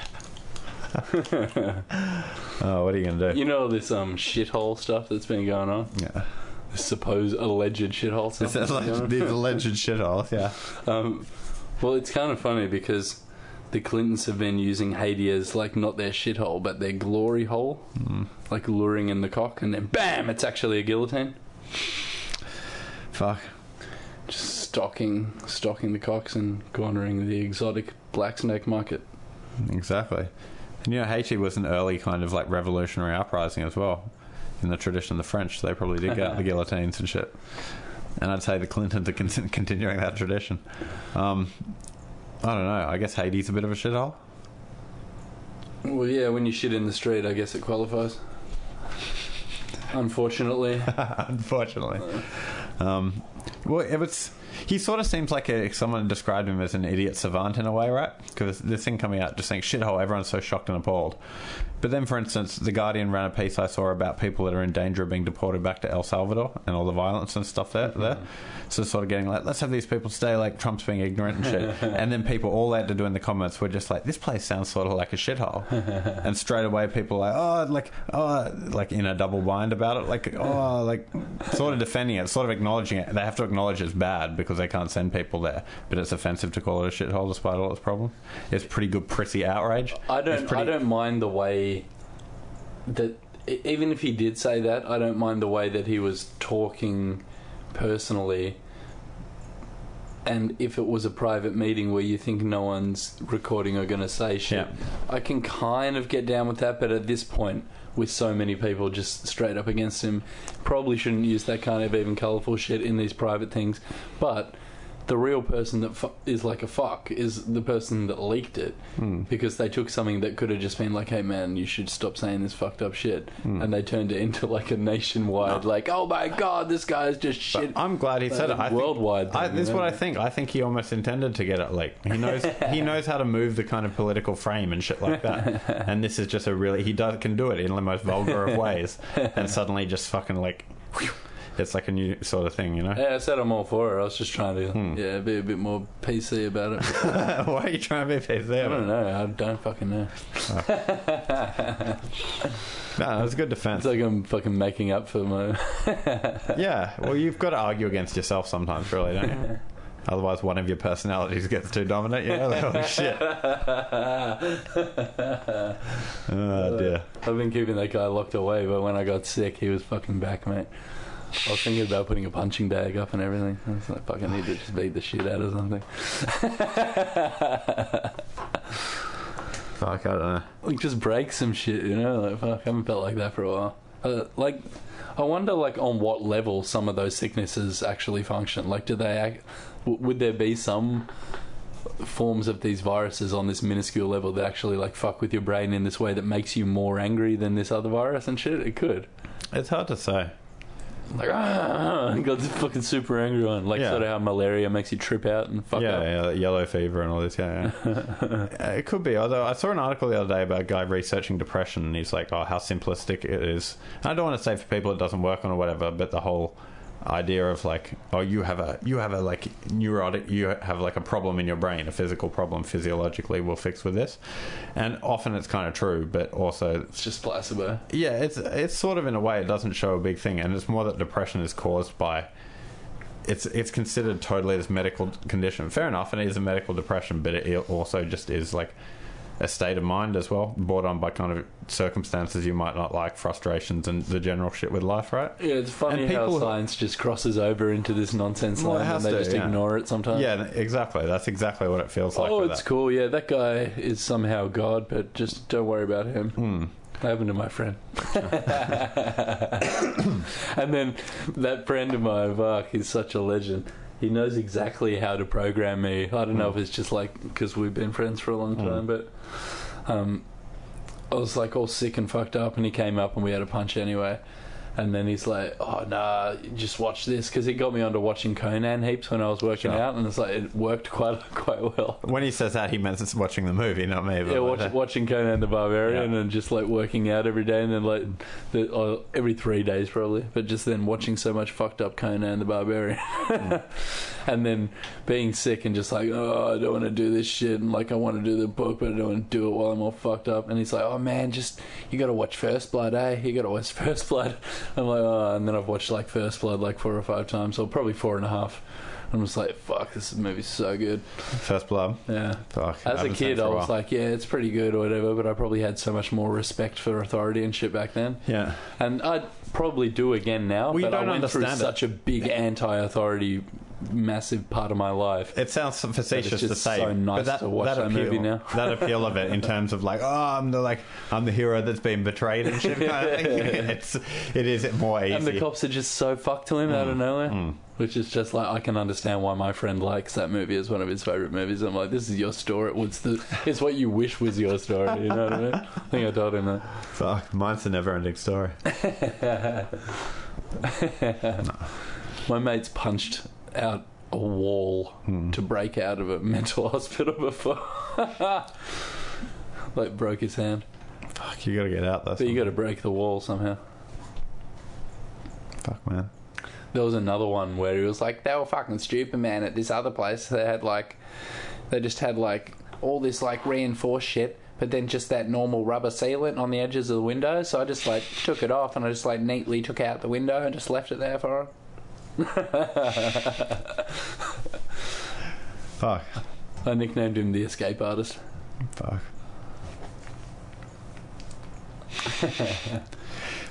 Oh, what are you gonna do? You know this um shithole stuff that's been going on. Yeah. This supposed alleged shithole stuff. That's going alleged, on. these alleged shitholes, yeah. Um, well, it's kind of funny because the Clintons have been using Haiti as like not their shithole, but their glory hole, Mm. like luring in the cock, and then bam, it's actually a guillotine. Fuck. Just stocking, stocking the cocks and cornering the exotic black snake market. Exactly. And you know, Haiti was an early kind of like revolutionary uprising as well. In the tradition of the French, they probably did get the *laughs* guillotines and shit. And I'd say the Clintons are con- continuing that tradition. Um, I don't know. I guess Haiti's a bit of a shithole. Well, yeah, when you shit in the street, I guess it qualifies. Unfortunately. *laughs* Unfortunately. Um, well, it was. He sort of seems like a, someone described him as an idiot savant in a way, right? Because this thing coming out just saying shithole, everyone's so shocked and appalled. But then, for instance, the Guardian ran a piece I saw about people that are in danger of being deported back to El Salvador and all the violence and stuff there. there. Mm-hmm. So sort of getting like, let's have these people stay like Trump's being ignorant and shit. *laughs* and then people, all they had to do in the comments were just like, this place sounds sort of like a shithole. *laughs* and straight away, people like, oh, like, oh, like in a double bind about it, like, oh, like, sort of defending it, sort of acknowledging it. They have to acknowledge it's bad because they can't send people there, but it's offensive to call it a shithole despite all its problems. It's pretty good, pretty outrage. I don't. pretty- I don't mind the way that even if he did say that, I don't mind the way that he was talking personally. And if it was a private meeting where you think no one's recording or going to say shit, Yeah. I can kind of get down with that. But at this point, with so many people just straight up against him, probably shouldn't use that kind of even colourful shit in these private things. But the real person that fu- is like a fuck is the person that leaked it Hmm. because they took something that could have just been like, "Hey man, you should stop saying this fucked up shit," Hmm. and they turned it into like a nationwide, like, "Oh my god, this guy's just But shit." I'm glad he said it. I think- worldwide. I, this is what? I think. I think he almost intended to get it like he knows *laughs* he knows how to move the kind of political frame and shit like that. *laughs* and this is just a really he does can do it in the most vulgar of ways, *laughs* and suddenly just fucking like whew, it's like a new sort of thing, you know. Yeah, I said I'm all for it. I was just trying to, Hmm. yeah, be a bit more PC about it. *laughs* Why are you trying to be PC? I don't know. I don't fucking know. No, it was a good defense. It's like I'm fucking making up for my. *laughs* yeah, well, you've got to argue against yourself sometimes, really, don't you? *laughs* Otherwise, one of your personalities gets too dominant. You know, like, oh shit. Oh dear. I've been keeping that guy locked away, but when I got sick, he was fucking back, mate. I was thinking about putting a punching bag up and everything. I was like, fucking need to just beat the shit out of something. Fuck, I don't know. Like, just break some shit, you know? Like, fuck, I haven't felt like that for a while. Uh, like, I wonder, like, on what level some of those sicknesses actually function. Like, do they act. W- would there be some forms of these viruses on this minuscule level that actually, like, fuck with your brain in this way that makes you more angry than this other virus and shit? It could. It's hard to say. Like, ah, *laughs* got fucking super angry one. Like, Yeah. sort of how malaria makes you trip out and fuck yeah, up. yeah, yellow fever and all this. Yeah, yeah. *laughs* Uh, it could be. Although I saw an article the other day about a guy researching depression, and he's like, "Oh, how simplistic it is." And I don't want to say for people it doesn't work on or whatever, but the whole idea of like oh you have a you have a like neurotic you have like a problem in your brain a physical problem physiologically we'll fix with this and often it's kind of true but also It's just placebo. yeah it's it's sort of in a way it doesn't show a big thing and it's more that depression is caused by it's it's considered totally this medical condition fair enough and it is a medical depression but it also just is like a state of mind as well brought on by kind of circumstances you might not like frustrations and the general shit with life right Yeah, it's funny And how people- science just crosses over into this nonsense Well, line and they to, just yeah. ignore it sometimes. yeah exactly that's exactly what it feels like oh, it's that. cool. Yeah, that guy is somehow God, but just don't worry about him. Hmm. That happened to my friend. *laughs* *laughs* and then that friend of mine, Mark, he's such a legend. He knows exactly how to program me. I don't know if it's just like because we've been friends for a long time, but um, I was like all sick and fucked up, and he came up and we had a punch anyway. And then he's like, "Oh nah, just watch this," because it got me onto watching Conan heaps when I was working Sure. out, and it's like it worked quite *laughs* quite well. when he says that he meant it's watching the movie not me but Yeah, watch, watching Conan the Barbarian Yeah. and just like working out every day, and then like the, uh, every three days probably, but just then watching so much fucked up Conan the Barbarian, *laughs* *laughs* and then being sick and just like, oh, I don't want to do this shit, and like I want to do the book, but I don't want to do it while I'm all fucked up. And he's like, oh man, just you got to watch First Blood, eh? You got to watch *laughs* First Blood. I'm like, oh, and then I've watched like First Blood like four or five times, or probably four and a half. I'm just like, fuck, this movie's so good. first blood Yeah. Fuck, As a haven't seen it kid, I was like, yeah, it's pretty good or whatever, but I probably had so much more respect for authority and shit back then. yeah And I'd probably do again now, Well, but I went through it. such a big anti authority, massive part of my life. It sounds facetious to say, so nice but that, to watch that appeal, movie now. *laughs* that appeal of it in terms of like, oh, I'm the like, I'm the hero that's been betrayed and shit. Kind of. *laughs* *laughs* It's it is more easy. And the cops are just so fucked to him out Mm. of nowhere. Which is just like I can understand why my friend likes that movie as one of his favorite movies. I'm like, this is your story. What's the? It's what you wish was your story. You know what I mean? I think I told him that. Fuck, mine's a never-ending story. My mate's punched out a wall Hmm. to break out of a mental *laughs* hospital before. *laughs* like broke his hand. Fuck, you gotta get out. That's But you got to break the wall somehow. fuck, man. There was another one where he was like, they were fucking stupid, man. At this other place, they had like, they just had like all this like reinforced shit, but then just that normal rubber sealant on the edges of the window. So I just like took it off and I just like neatly took out the window and just left it there for him. *laughs* Fuck, I nicknamed him the escape artist. fuck.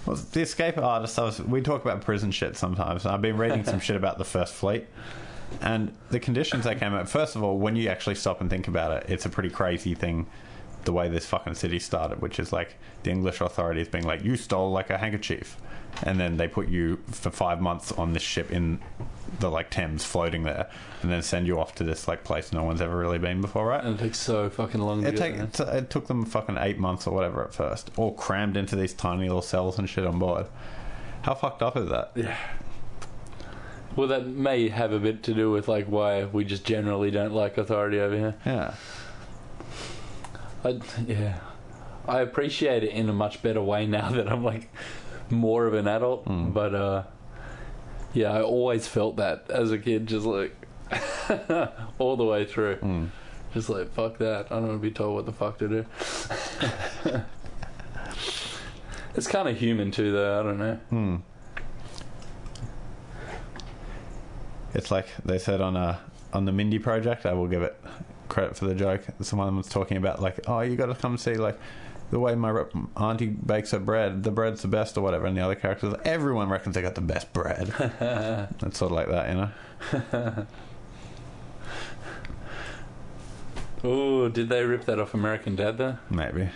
well, the escape artist. I was, we talk about prison shit sometimes. I've been reading some shit about the First Fleet. And the conditions they came up. First of all, when you actually stop and think about it, it's a pretty crazy thing. The way this fucking city started, which is like the English authorities being like, "You stole like a handkerchief," and then they put you for five months on this ship in the like Thames, floating there, and then send you off to this like place no one's ever really been before, right? And it takes so fucking long to It, get take, there. it, it took them fucking eight months or whatever at first, all crammed into these tiny little cells and shit on board. How fucked up is that? Yeah. Well, that may have a bit to do with like why we just generally don't like authority over here. Yeah. I, yeah, I appreciate it in a much better way now that I'm like more of an adult. Mm. But uh, yeah, I always felt that as a kid, just like *laughs* all the way through. Mm. Just like fuck that. I don't want to be told what the fuck to do. *laughs* it's kind of human too, though. I don't know. Hmm. It's like they said on a on the Mindy project. I will give it credit for the joke. Someone was talking about like, oh, you got to come see like the way my re- auntie bakes her bread. The bread's the best or whatever. And the other characters, everyone reckons they got the best bread. *laughs* it's sort of like that, you know. *laughs* Oh, did they rip that off American Dad though? Maybe.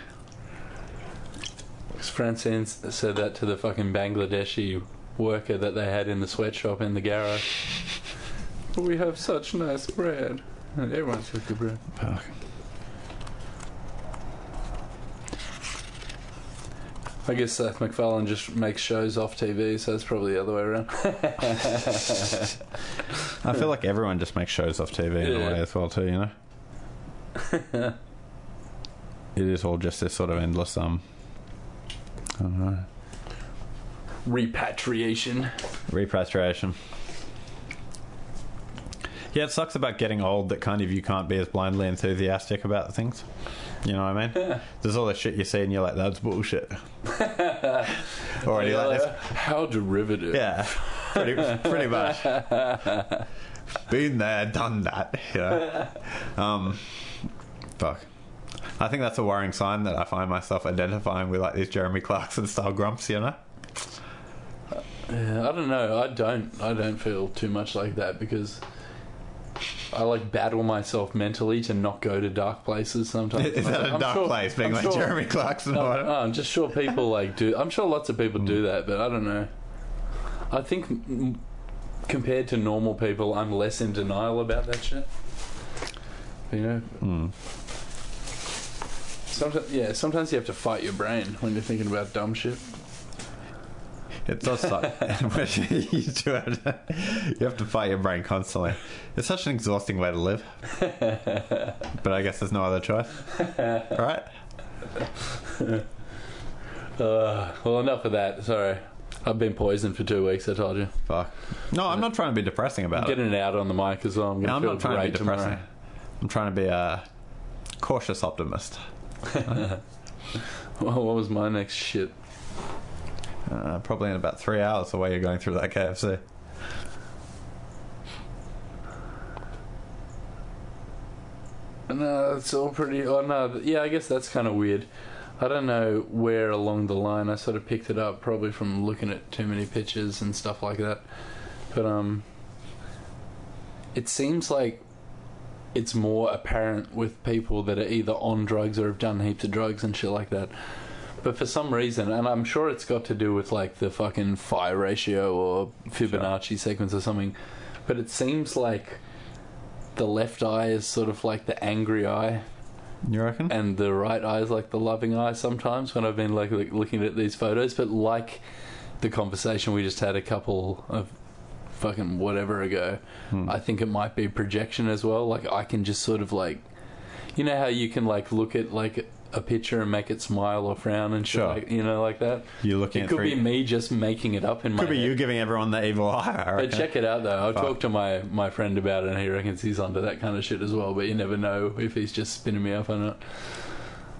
Because Francine said that to the fucking Bangladeshi worker that they had in the sweatshop in the garage. *laughs* We have such nice bread. And everyone's got good bread. Fuck. I guess Seth MacFarlane just makes shows off TV, so it's probably the other way around. *laughs* I feel like everyone just makes shows off TV in a way as well too, you know. *laughs* it is all just this sort of endless um. I don't know. repatriation. Repatriation. Yeah, it sucks about getting old that kind of you can't be as blindly enthusiastic about things. You know what I mean? *laughs* There's all this shit you see and you're like, that's bullshit. *laughs* or you're like, "That's- How derivative. yeah, pretty, pretty much. *laughs* Been there, done that. You know? Um, fuck. I think that's a worrying sign that I find myself identifying with like these Jeremy Clarkson style grumps. You know? Yeah, I don't know. I don't. I don't feel too much like that because I like battle myself mentally to not go to dark places sometimes. Is that a I'm dark sure- place being I'm like sure- Jeremy Clarkson? No, no, I'm just sure people like do. I'm sure lots of people do that, but I don't know. I think mm, compared to normal people, I'm less in denial about that shit. You know, Hmm. sometimes yeah, sometimes you have to fight your brain when you're thinking about dumb shit. It does suck. *laughs* you, do have to, you have to fight your brain constantly. It's such an exhausting way to live. *laughs* but I guess there's no other choice. *laughs* Right? Uh, well, enough of that. Sorry, I've been poisoned for two weeks. I told you. Fuck. No, I'm not trying to be depressing about it. Getting it out on the mic as well. I'm No, I'm not trying to be depressing. tomorrow. I'm trying to be a cautious optimist. Well, what was my next shit? Uh, probably in about three hours the way you're going through that KFC. No, it's all pretty. Oh no, yeah, I guess that's kind of weird. I don't know where along the line I sort of picked it up, probably from looking at too many pictures and stuff like that. But um, it seems like it's more apparent with people that are either on drugs or have done heaps of drugs and shit like that. But for some reason, and I'm sure it's got to do with like the fucking phi ratio or Fibonacci sequence or something, but it seems like the left eye is sort of like the angry eye, You reckon? and the right eye is like the loving eye. Sometimes when I've been like, like looking at these photos, but like the conversation we just had a couple of fucking whatever ago, Hmm. I think it might be projection as well. Like I can just sort of like, you know how you can like look at like a picture and make it smile or frown and shit, Sure. like, you know, like that. You're looking It could three. be me just making it up in my could be head. you giving everyone the evil eye. But check it out though. I'll Fuck. talk to my, my friend about it and he reckons he's onto that kind of shit as well, but you never know if he's just spinning me off or not.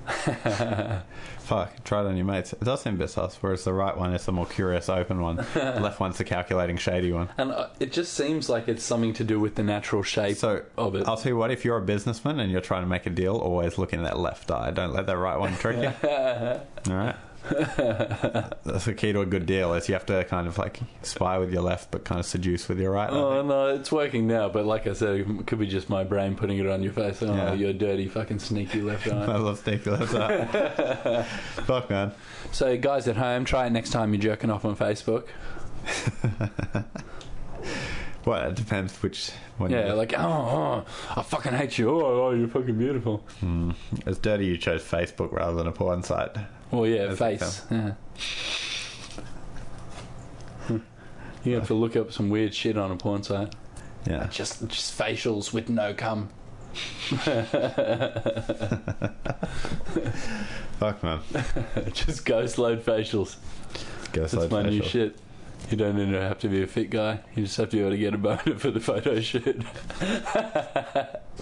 *laughs* Fuck, try it on your mates. It does seem a bit sus, whereas the right one is the more curious, open one. the *laughs* left one's the calculating, shady one. And uh, it just seems like it's something to do with the natural shape So, of it. I'll tell you what, if you're a businessman and you're trying to make a deal, always look in that left eye. Don't let that right one trick you. *laughs* Alright? *laughs* That's the key to a good deal is you have to kind of like spy with your left but kind of seduce with your right. Oh no, it's working now. But like I said, it could be just my brain putting it on your face. Oh, Yeah. you're dirty, fucking sneaky left *laughs* eye I love sneaky left eye. *laughs* Fuck man. so, guys at home, try it next time you're jerking off on Facebook. Well, it depends which one. Yeah, like oh, oh, I fucking hate you. Oh, oh, you're fucking beautiful. Hmm. It's dirty you chose Facebook rather than a porn site. Well, yeah, face. Yeah. Hmm. You have to look up some weird shit on a porn site. Yeah. Just, just facials with no cum. *laughs* Fuck man. *laughs* just ghost load facials. Go That's slow my new shit. You don't even have to be a fit guy. You just have to be able to get a boner for the photo shoot. *laughs*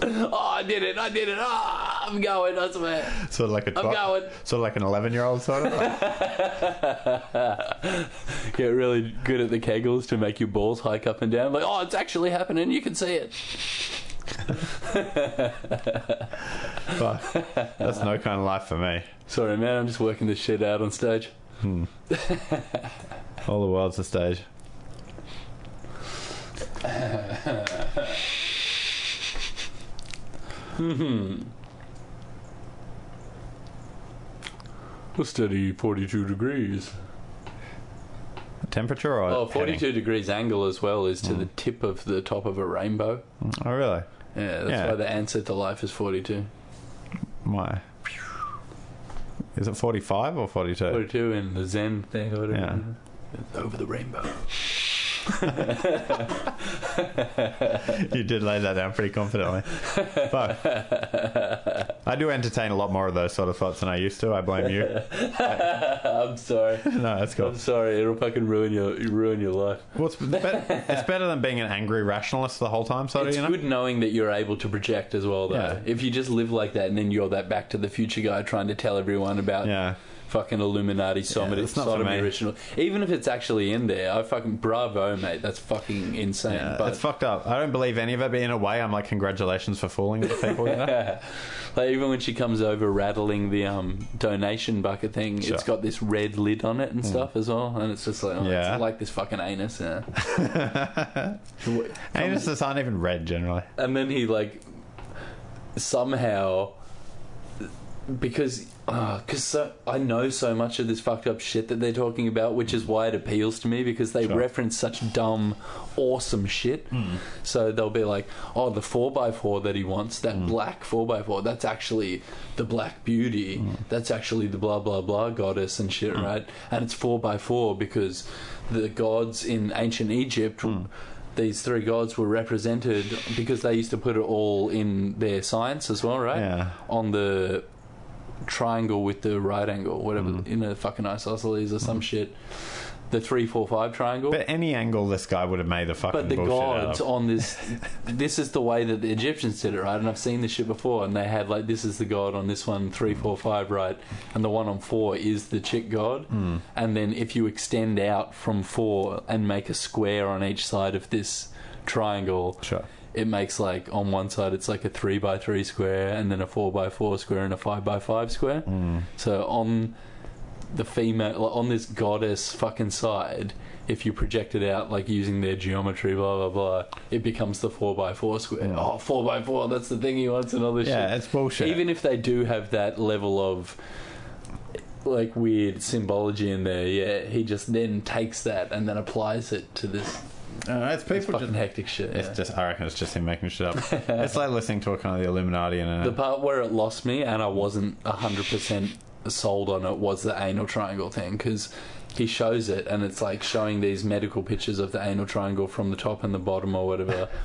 oh, I did it! I did it! Oh, I'm going! I swear, Sort of like a I'm going. sort of like an eleven-year-old sort of. *laughs* Get really good at the kegels to make your balls hike up and down. Like, oh, it's actually happening. You can see it. *laughs* Fuck. That's no kind of life for me. Sorry, man. I'm just working this shit out on stage. Hmm. *laughs* All the world's a stage. Hmm. *laughs* A steady 42 degrees. Temperature or Oh, heading? 42 degrees angle as well is to Mm. the tip of the top of a rainbow. Oh really? Yeah, that's Yeah. why the answer to life is 42. Why? Is it forty-five or forty-two? 42 in the Zen thing or whatever. Yeah. Over the rainbow. *laughs* you did lay that down pretty confidently. Fuck. I do entertain a lot more of those sort of thoughts than I used to. I blame you. *laughs* I'm sorry. *laughs* No, that's cool. I'm sorry. It'll fucking ruin your ruin your life. Well, it's better, it's better than being an angry rationalist the whole time, So It's you know? good knowing that you're able to project as well, though. Yeah. If you just live like that and then you're that Back to the Future guy trying to tell everyone about Yeah. Fucking Illuminati sodomy, that's not sodomy me. ritual, even if it's actually in there, I fucking bravo, mate. That's fucking insane. Yeah, but it's fucked up. I don't believe any of it, but in a way, I'm like, congratulations for fooling the people, you know? *laughs* like even when she comes over rattling the um, donation bucket thing, Sure. it's got this red lid on it and stuff as well, and it's just like, oh, Yeah. it's like this fucking anus. Yeah. *laughs* Anuses aren't even red generally. and then he like somehow because Ah, because so, I know so much of this fucked up shit that they're talking about, which is why it appeals to me because they Sure. reference such dumb, awesome shit. Hmm. So they'll be like, "Oh, the four x four that he wants, that hmm. black four x four, that's actually the Black Beauty. Hmm. That's actually the blah blah blah goddess and shit, right? And it's four x four because the gods in ancient Egypt." These three gods were represented because they used to put it all in their science as well, right? Yeah. On the triangle with the right angle, whatever, Mm. in a fucking isosceles or some shit. The three, four, five triangle. But any angle this guy would have made the fucking But the bullshit gods on this, this is the way that the Egyptians did it, right? And I've seen this shit before, and they had like this is the god on this one, three, four, five, right? And the one on four is the chick god. Hmm. And then if you extend out from four and make a square on each side of this triangle, Sure. It makes like on one side it's like a three by three square, and then a four by four square, and a five by five square. Hmm. So on the female like, on this goddess fucking side, if you project it out like using their geometry, blah blah blah, it becomes the four by four square. Oh, four by four, that's the thing he wants and all this. Yeah, shit. it's bullshit. Even if they do have that level of like weird symbology in there, yeah, he just then takes that and then applies it to this, No, it's people fucking just. hectic shit. It's yeah. just, I reckon it's just him making shit up. *laughs* it's like listening to a kind of the Illuminati and The part where it lost me and I wasn't 100% sold on it was the anal triangle thing because he shows it and it's like showing these medical pictures of the anal triangle from the top and the bottom or whatever. *laughs*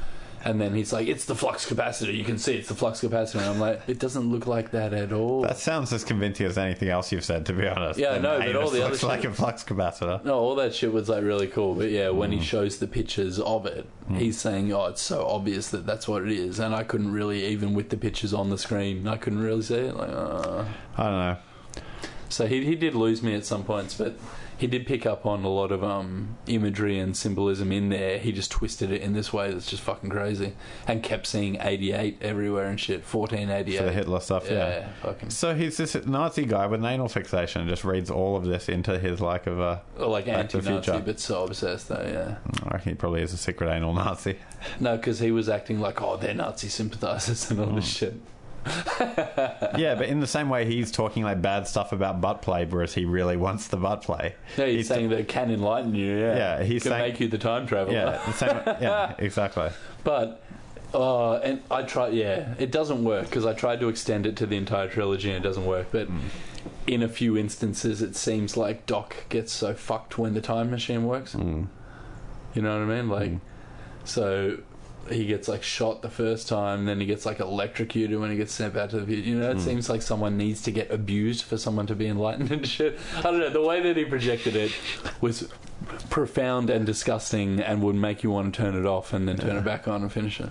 And then he's like, it's the flux capacitor. You can see it's the flux capacitor. And I'm like, it doesn't look like that at all. That sounds as convincing as anything else you've said, to be honest. Yeah, And know, but all the other looks shit- like a flux capacitor. No, all that shit was like really cool. But yeah, when Mm. he shows the pictures of it, he's saying, "Oh, it's so obvious that that's what it is," and I couldn't really, even with the pictures on the screen, I couldn't really see it. Like, uh. I don't know. so he he did lose me at some points, but he did pick up on a lot of um imagery and symbolism in there. He just twisted it in this way that's just fucking crazy, and kept seeing eighty eight everywhere and shit. Fourteen eighty For the. Hitler stuff, yeah. Yeah, fucking. So he's this Nazi guy with an anal fixation and just reads all of this into his like of a. Or like Back anti-Nazi, but so obsessed though. Yeah. I reckon he probably is a secret anal Nazi. *laughs* No, because he was acting like, oh, they're Nazi sympathizers and all this Mm. shit. *laughs* yeah, but in the same way he's talking like bad stuff about butt play, whereas he really wants the butt play. Yeah, he's, He's saying that it can enlighten you. Yeah, Yeah, he's can saying- make you the time traveler. Yeah, the same. Yeah, *laughs* exactly. But uh, and I try. Yeah, it doesn't work because I tried to extend it to the entire trilogy and it doesn't work. But Mm. in a few instances, it seems like Doc gets so fucked when the time machine works. Mm. You know what I mean? Like, Mm. so he gets like shot the first time, then he gets like electrocuted when he gets sent back to the future. You know, it Mm. seems like someone needs to get abused for someone to be enlightened and shit. I don't know. The way that he projected it was profound and disgusting, and would make you want to turn it off and then turn it back on and finish it.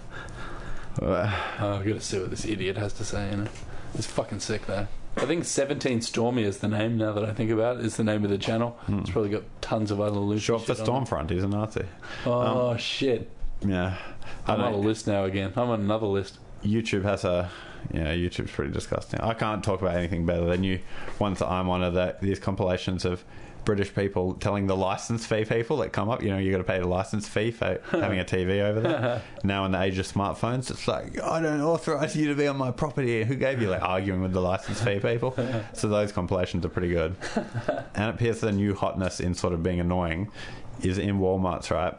Uh, Oh, I've got to see what this idiot has to say. You know, it's fucking sick though. I think 17 Stormy is the name now that I think about it. Is the name of the channel. It's probably got tons of other loose short for shit on it. Stormfront, he's a Nazi. Oh shit! Yeah, I'm on a list now again. I'm on another list. YouTube has a. Yeah, YouTube's pretty disgusting. I can't talk about anything better than you. Ones that I'm on are the, these compilations of British people telling the license fee people that come up. You know, you got to pay the license fee for *laughs* having a TV over there. *laughs* now, in the age of smartphones, it's like I don't authorize you to be on my property. Who gave you? Like arguing with the license fee people. *laughs* so those compilations are pretty good. and it appears the new hotness in sort of being annoying is in Walmart's right.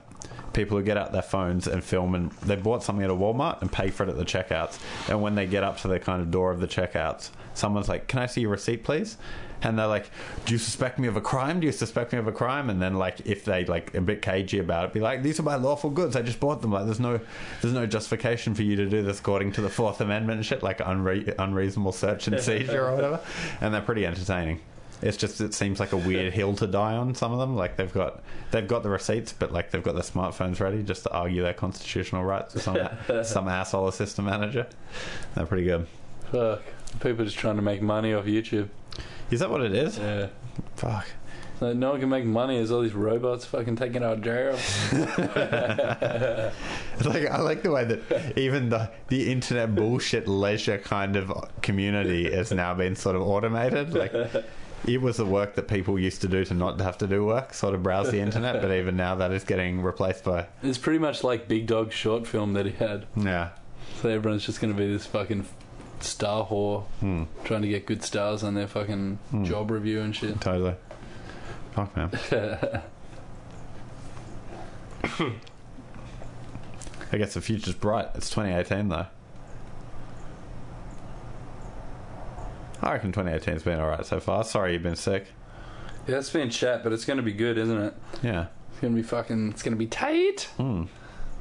People who get out their phones and film and they bought something at a Walmart and pay for it at the checkouts. And when they get up to the kind of door of the checkouts, someone's like, "Can I see your receipt, please?" And they're like, "Do you suspect me of a crime? Do you suspect me of a crime?" And then like if they like a bit cagey about it, be like, "These are my lawful goods. I just bought them. Like there's no there's no justification for you to do this according to the Fourth Amendment and shit, like unre- unreasonable search and *laughs* seizure or whatever." And they're pretty entertaining. It's just it seems like a weird hill to die on. Some of them, like they've got they've got the receipts, but like they've got their smartphones ready just to argue their constitutional rights with some *laughs* some asshole assistant manager. They're pretty good. Fuck. People just trying to make money off YouTube. Is that what it is? Yeah. Fuck. So no one can make money as all these robots fucking taking our jobs. *laughs* Like I like the way that even the the internet bullshit leisure kind of community has now been sort of automated. Like it was the work that people used to do to not have to do work, sort of browse the internet, but even now that is getting replaced by It's pretty much like Big Dog's short film that he had. yeah. So everyone's just going to be this fucking star whore Hmm. trying to get good stars on their fucking Hmm. job review and shit. Totally. Fuck man. *laughs* I guess the future's bright. It's 2018 though. I reckon 2018's been alright so far. Sorry you've been sick. Yeah, it's been chat, but it's going to be good, isn't it? Yeah. It's going to be fucking. It's going to be tight. Hmm.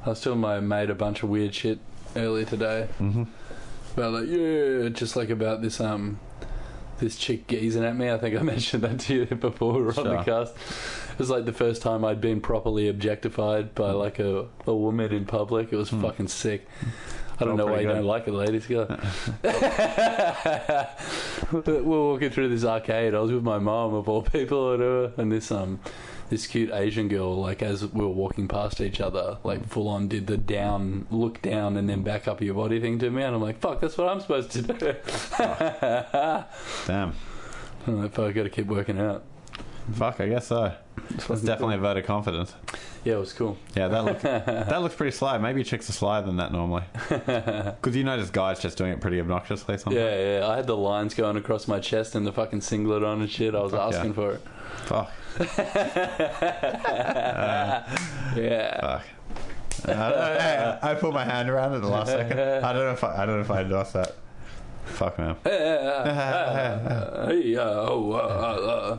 I was telling my mate a bunch of weird shit earlier today. Mm-hmm. About like, yeah, just like about this um, this chick gazing at me. I think I *laughs* mentioned that to you before we were on the cast. It was like the first time I'd been properly objectified by like a, a woman in public. It was Hmm. fucking sick. I don't Oh, know why you good. don't like it, ladies. *laughs* We're walking through this arcade. I was with my mom, of all people, or whatever, and this um, this cute Asian girl, like as we were walking past each other, like full on did the down, look down, and then back up your body thing to me, and I'm like, fuck, that's what I'm supposed to do. *laughs* Damn. I'm like, fuck, I got to keep working out. Fuck, I guess so. It's definitely a vote of confidence. Yeah, it was cool. Yeah, that look, *laughs* that looks pretty sly. Maybe chicks are slyer than that normally. *laughs* Because you notice guys just doing it pretty obnoxiously sometimes. Yeah, yeah. I had the lines going across my chest and the fucking singlet on and shit. I was Fuck yeah. asking for it. Fuck. *laughs* Yeah. Fuck. I, I, I put my hand around it the last second. I don't know if I, I don't know if I endorse that. Fuck man. Uh, oh, uh,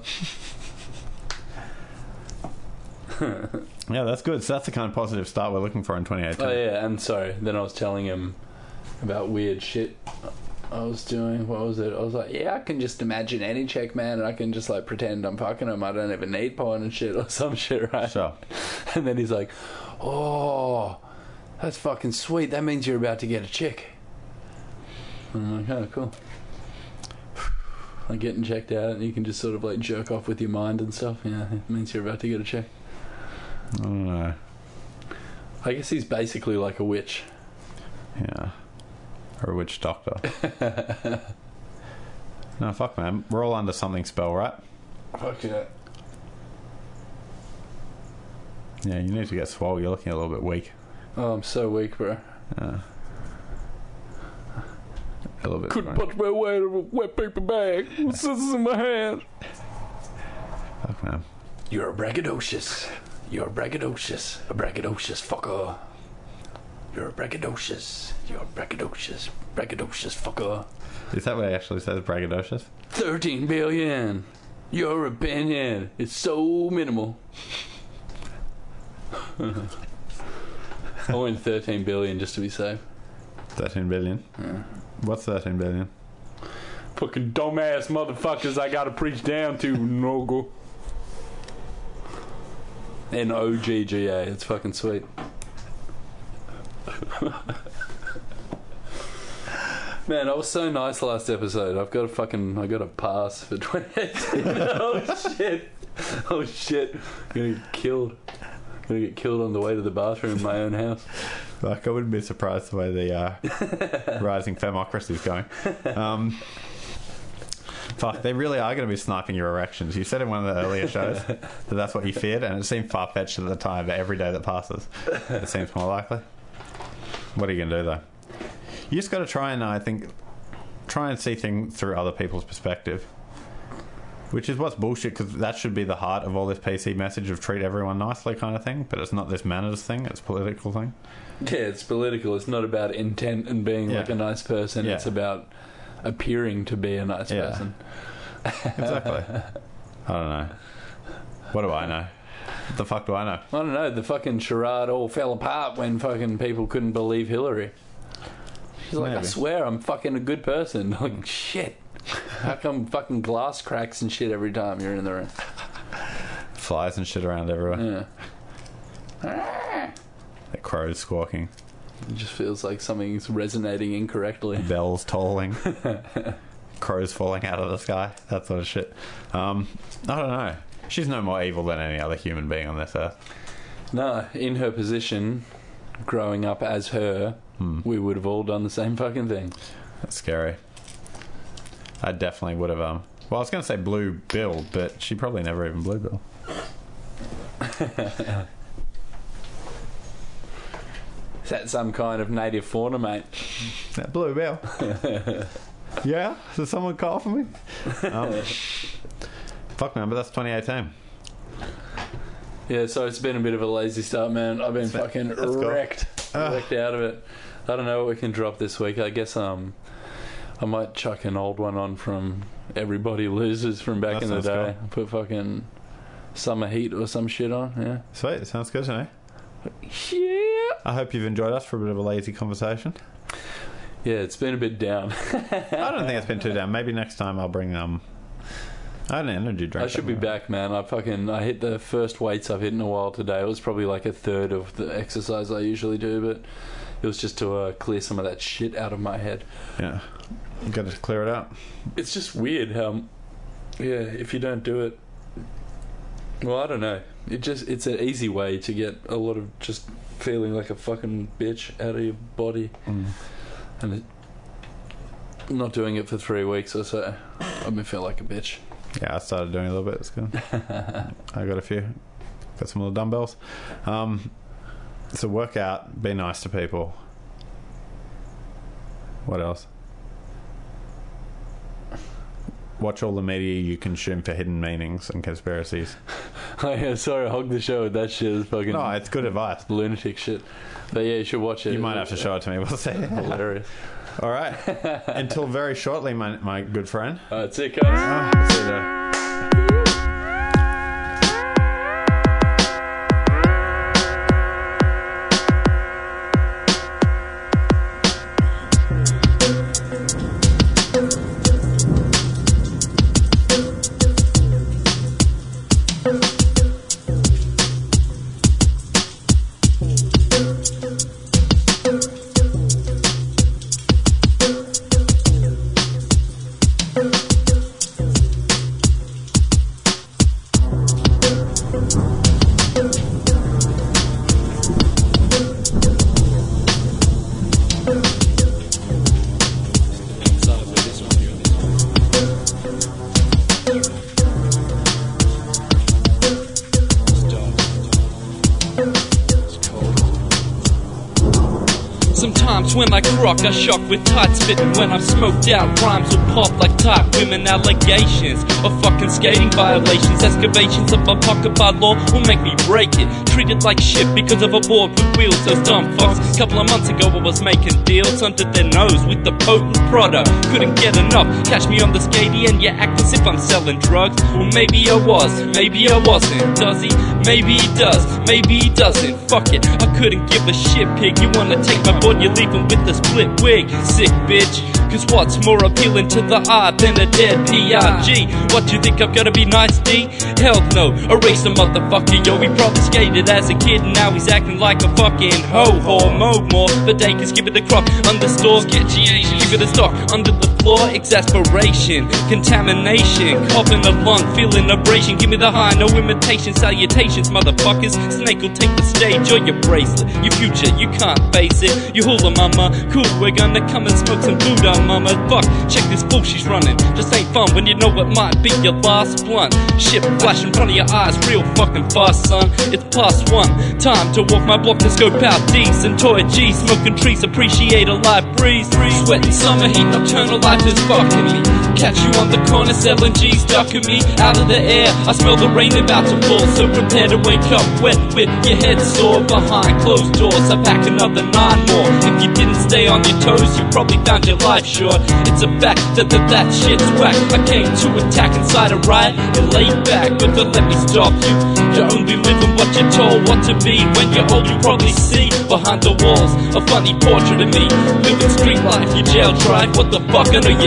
uh, Yeah, that's good. So that's the kind of positive start we're looking for in 2018. Oh yeah, and sorry. Then I was telling him about weird shit I was doing. What was it? I was like, yeah, I can just imagine any check man, and I can just like pretend I'm fucking him. I don't even need porn and shit or *laughs* some shit, right? Sure. And then he's like, oh, that's fucking sweet. That means you're about to get a chick. And I'm like, oh, cool. *sighs* Like getting checked out, and you can just sort of like jerk off with your mind and stuff. Yeah, it means you're about to get a chick. I don't know. I guess he's basically like a witch. Yeah. Or a witch doctor. *laughs* no, fuck man. We're all under something spell, right? Fuck yeah. Yeah, you need to get swole. You're looking a little bit weak. Oh, I'm so weak, bro. Uh, a little bit. Couldn't punch my way out of a wet paper bag with scissors in my hand. Fuck man. You're a braggadocious. You're a braggadocious. A braggadocious fucker. You're a braggadocious. You're a braggadocious. Braggadocious fucker. Is that what it actually says? Braggadocious? 13 billion. Your opinion is so minimal. *laughs* I went 13 billion just to be safe. 13 billion. Yeah. What's 13 billion? Fucking dumbass motherfuckers I gotta preach down to, Nogle. N O G G A. It's fucking sweet. *laughs* Man, I was so nice last episode. I've got a fucking, I got a pass for *laughs* 2018. oh shit! Oh shit! I'm gonna get killed. I'm gonna get killed on the way to the bathroom in my own house. Like, I wouldn't be surprised the way the uh, *laughs* rising femocracy is going. Um, fuck, they really are going to be sniping your erections. You said in one of the earlier shows that that's what you feared, and it seemed far fetched at the time, but every day that passes, it seems more likely. What are you going to do, though? You just got to try and, I think, try and see things through other people's perspective. Which is what's bullshit because that should be the heart of all this PC message of treat everyone nicely kind of thing. But it's not this manners thing; it's a political thing. Yeah, it's political. It's not about intent and being Yeah. like a nice person. Yeah. It's about appearing to be a nice Yeah. person. *laughs* Exactly. I don't know. What do I know? What the fuck do I know? I don't know. The fucking charade all fell apart when fucking people couldn't believe Hillary. She's like, I swear, I'm fucking a good person. *laughs* Like, shit. How come fucking glass cracks and shit every time you're in the room? Flies and shit around everywhere. Yeah. The crows squawking, It just feels like something's resonating incorrectly. bells tolling, *laughs* crows falling out of the sky. That sort of shit. Um, I don't know. She's no more evil than any other human being on this earth. No, in her position, growing up as her, Hmm. we would have all done the same fucking thing. That's scary. I definitely would have. Um, well, I was going to say Blue Bill, but she probably never even Blue Bill. *laughs* Is that some kind of native fauna, mate? That Blue Bill. *laughs* yeah. Did someone call for me? Um, fuck man, but that's 2018. Yeah, so it's been a bit of a lazy start, man. I've been That's fucking that's cool. wrecked, wrecked out of it. I don't know what we can drop this week. I guess um, I might chuck an old one on from Everybody Loses from back That in the day. Put fucking Summer Heat or some shit on. Yeah. Sweet. Sounds good to me. Yeah. I hope you've enjoyed us for a bit of a lazy conversation. Yeah, it's been a bit down. *laughs* I don't think it's been too down. Maybe next time I'll bring um. I had an energy drink. I should be back, man. I fucking I hit the first weights I've hit in a while today. It was probably like a third of the exercise I usually do, but it was just to uh, clear some of that shit out of my head. Yeah. Got to clear it out. It's just weird how, yeah, if you don't do it, well, I don't know. It just it's an easy way to get a lot of just feeling like a fucking bitch out of your body, Mm. and it, not doing it for three weeks or so, I me feel like a bitch. Yeah, I started doing a little bit. It's good. *laughs* I got a few. Got some little dumbbells. Um, so work out. Be nice to people. What else? Watch all the media you consume for hidden meanings and conspiracies. *laughs* *laughs* Yeah, uh, sorry, I hogged the show with that shit. It's fucking No, it's good advice. lunatic shit. But yeah, you should watch it. You might have to show it to me. We'll see. *laughs* Hilarious. All right. *laughs* Until very shortly, my my good friend. See you guys. Ah, see you later. I shock with tight spitting. When I'm smoked out, rhymes will pop like tight women allegations of fucking skating violations. Excavations of a pocket by law will make me break it. Treated like shit because of a board with wheels. Those dumb fucks. A Couple of months ago, I was making deals under their nose with the potent product. Couldn't get enough. Catch me on the skatey and you act as if I'm selling drugs. Well, maybe I was, maybe I wasn't. Does he? Maybe he does, maybe he doesn't. Fuck it, I couldn't give a shit, pig. You wanna take my board, you're leaving with a split wig. Sick bitch. Cause what's more appealing to the eye than a dead PRG? What you think I'm gonna be nice, D? Hell no, erase the motherfucker, yo. He probably skated as a kid and now he's acting like a fucking ho ho mo more. The day is give it a crock under store, sketchy Asian. Give it a stock under the floor, exasperation, contamination, coughing a lung, feeling abrasion. Give me the high, no imitation, salutations, motherfuckers. Snake will take the stage or your bracelet. Your future, you can't face it. You hula mama, cool, we're gonna come and smoke some Buddha mama. Fuck, check this bull she's running. Just ain't fun when you know it might be your last blunt. Shit flash in front of your eyes, real fucking fast, son. It's past one. Time to walk my block to scope out D's and toy G. Smoking trees, appreciate a live breeze. Sweating summer heat, nocturnal life is fucking. Catch you on the corner selling G's, ducking me out of the air. I smell the rain about to fall, so prepare to wake up wet with your head sore behind closed doors. I pack another nine more. If you didn't stay on your toes, you probably found your life short. It's a fact that that, that shit's whack. I came to attack inside a riot and lay back, but don't let me stop you. You're only living what you're told what to be. When you're old, you probably see behind the walls a funny portrait of me. Living street life, you jail drive. What the fuck? Sometimes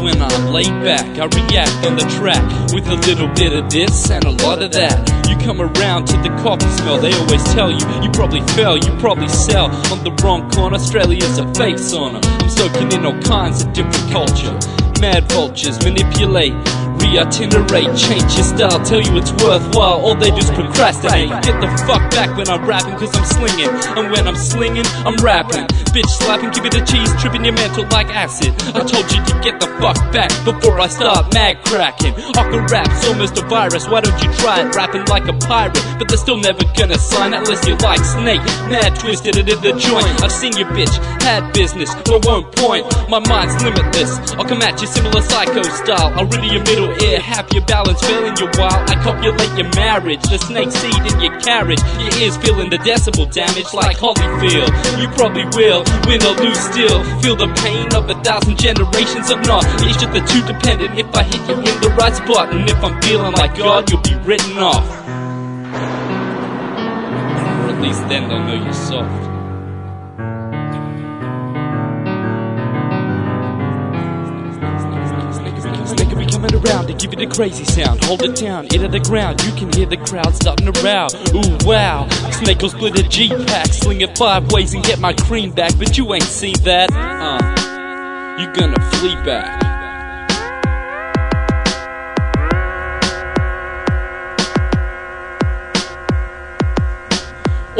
when I'm laid back, I react on the track with a little bit of this and a lot of that. You come around to the coffee smell, they always tell you, you probably fell, you probably sell on the wrong corner. Australia's a fake sauna. I'm soaking in all kinds of different culture. Mad vultures manipulate, re-itinerate, change your style, tell you it's worthwhile. All they do is procrastinate. Get the fuck back when I'm rapping, cause I'm slinging. And when I'm slinging, I'm rapping. Bitch slapping, give it a cheese, tripping your mental like acid. I told you to get the fuck back before I start mad cracking. Awkward rap, almost a virus, why don't you try it? Rapping like a pirate, but they're still never gonna sign unless you like Snake. Mad twisted it in the joint. I've seen your bitch, had business, but won't point. My mind's limitless. I'll come at you similar psycho style. I'll rid your middle ear, have your balance failing you while I copulate your marriage. The snake seed in your carriage. Your ears feeling the decibel damage like Holyfield. You probably will win or lose still. Feel the pain of a thousand generations of not. It's just the two dependent if I hit you in the right spot. And if I'm feeling like God, you'll be written off. Or at least then they'll know you're soft. Be around to give you the crazy sound. Hold it down, at the ground. You can hear the crowd starting to row. Ooh, wow. Snake will split a G pack, sling it five ways and get my cream back. But you ain't seen that. Uh, you gonna flee back.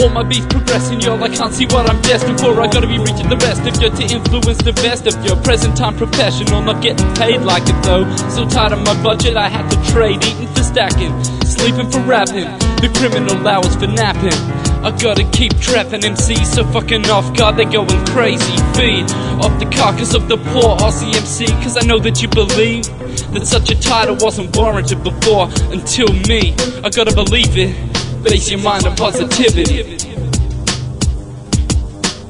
All my beats progressing, y'all. I can't see what I'm destined for. I gotta be reaching the rest of you to influence the best of your present time professional. Not getting paid like it though. So tired of my budget, I had to trade. Eating for stacking, sleeping for rapping. The criminal hours for napping. I gotta keep trapping MCs so fucking off guard, they're going crazy. Feed off the carcass of the poor Aussie MC, cause I know that you believe that such a title wasn't warranted before until me. I gotta believe it. Base your mind on positivity.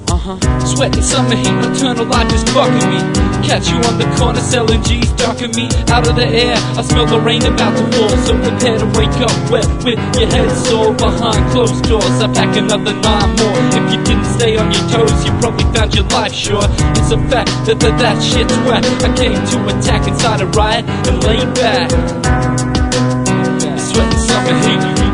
Uh-huh. Sweating summer heat, nocturnal life is fucking me. Catch you on the corner selling G's, darking me out of the air. I smell the rain about to fall, so prepare to wake up wet with your head sore behind closed doors. I pack another nine more. If you didn't stay on your toes, you probably found your life short. It's a fact that that, that shit's wet. I came to attack inside a riot and lay back. Sweating summer heat.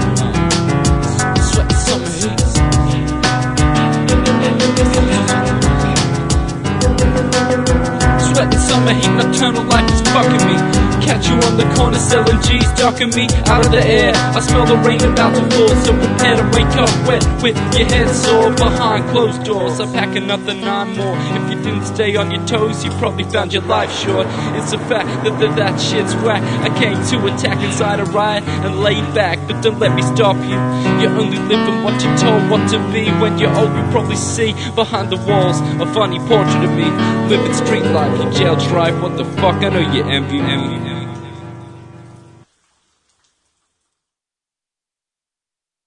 Summer heat, nocturnal life is fucking me. Catch you on the corner selling G's, darking me out of the air. I smell the rain about to fall, so prepare to wake up wet with your head sore behind closed doors. I pack another nine more. If you didn't stay on your toes, you probably found your life short. It's a fact that that, that shit's whack. I came to attack inside a riot and lay back, but don't let me stop you. You're only living what you're told what to be. When you're old, you probably see behind the walls a funny portrait of me. Living street life, you jail drive. What the fuck? I know you envy me.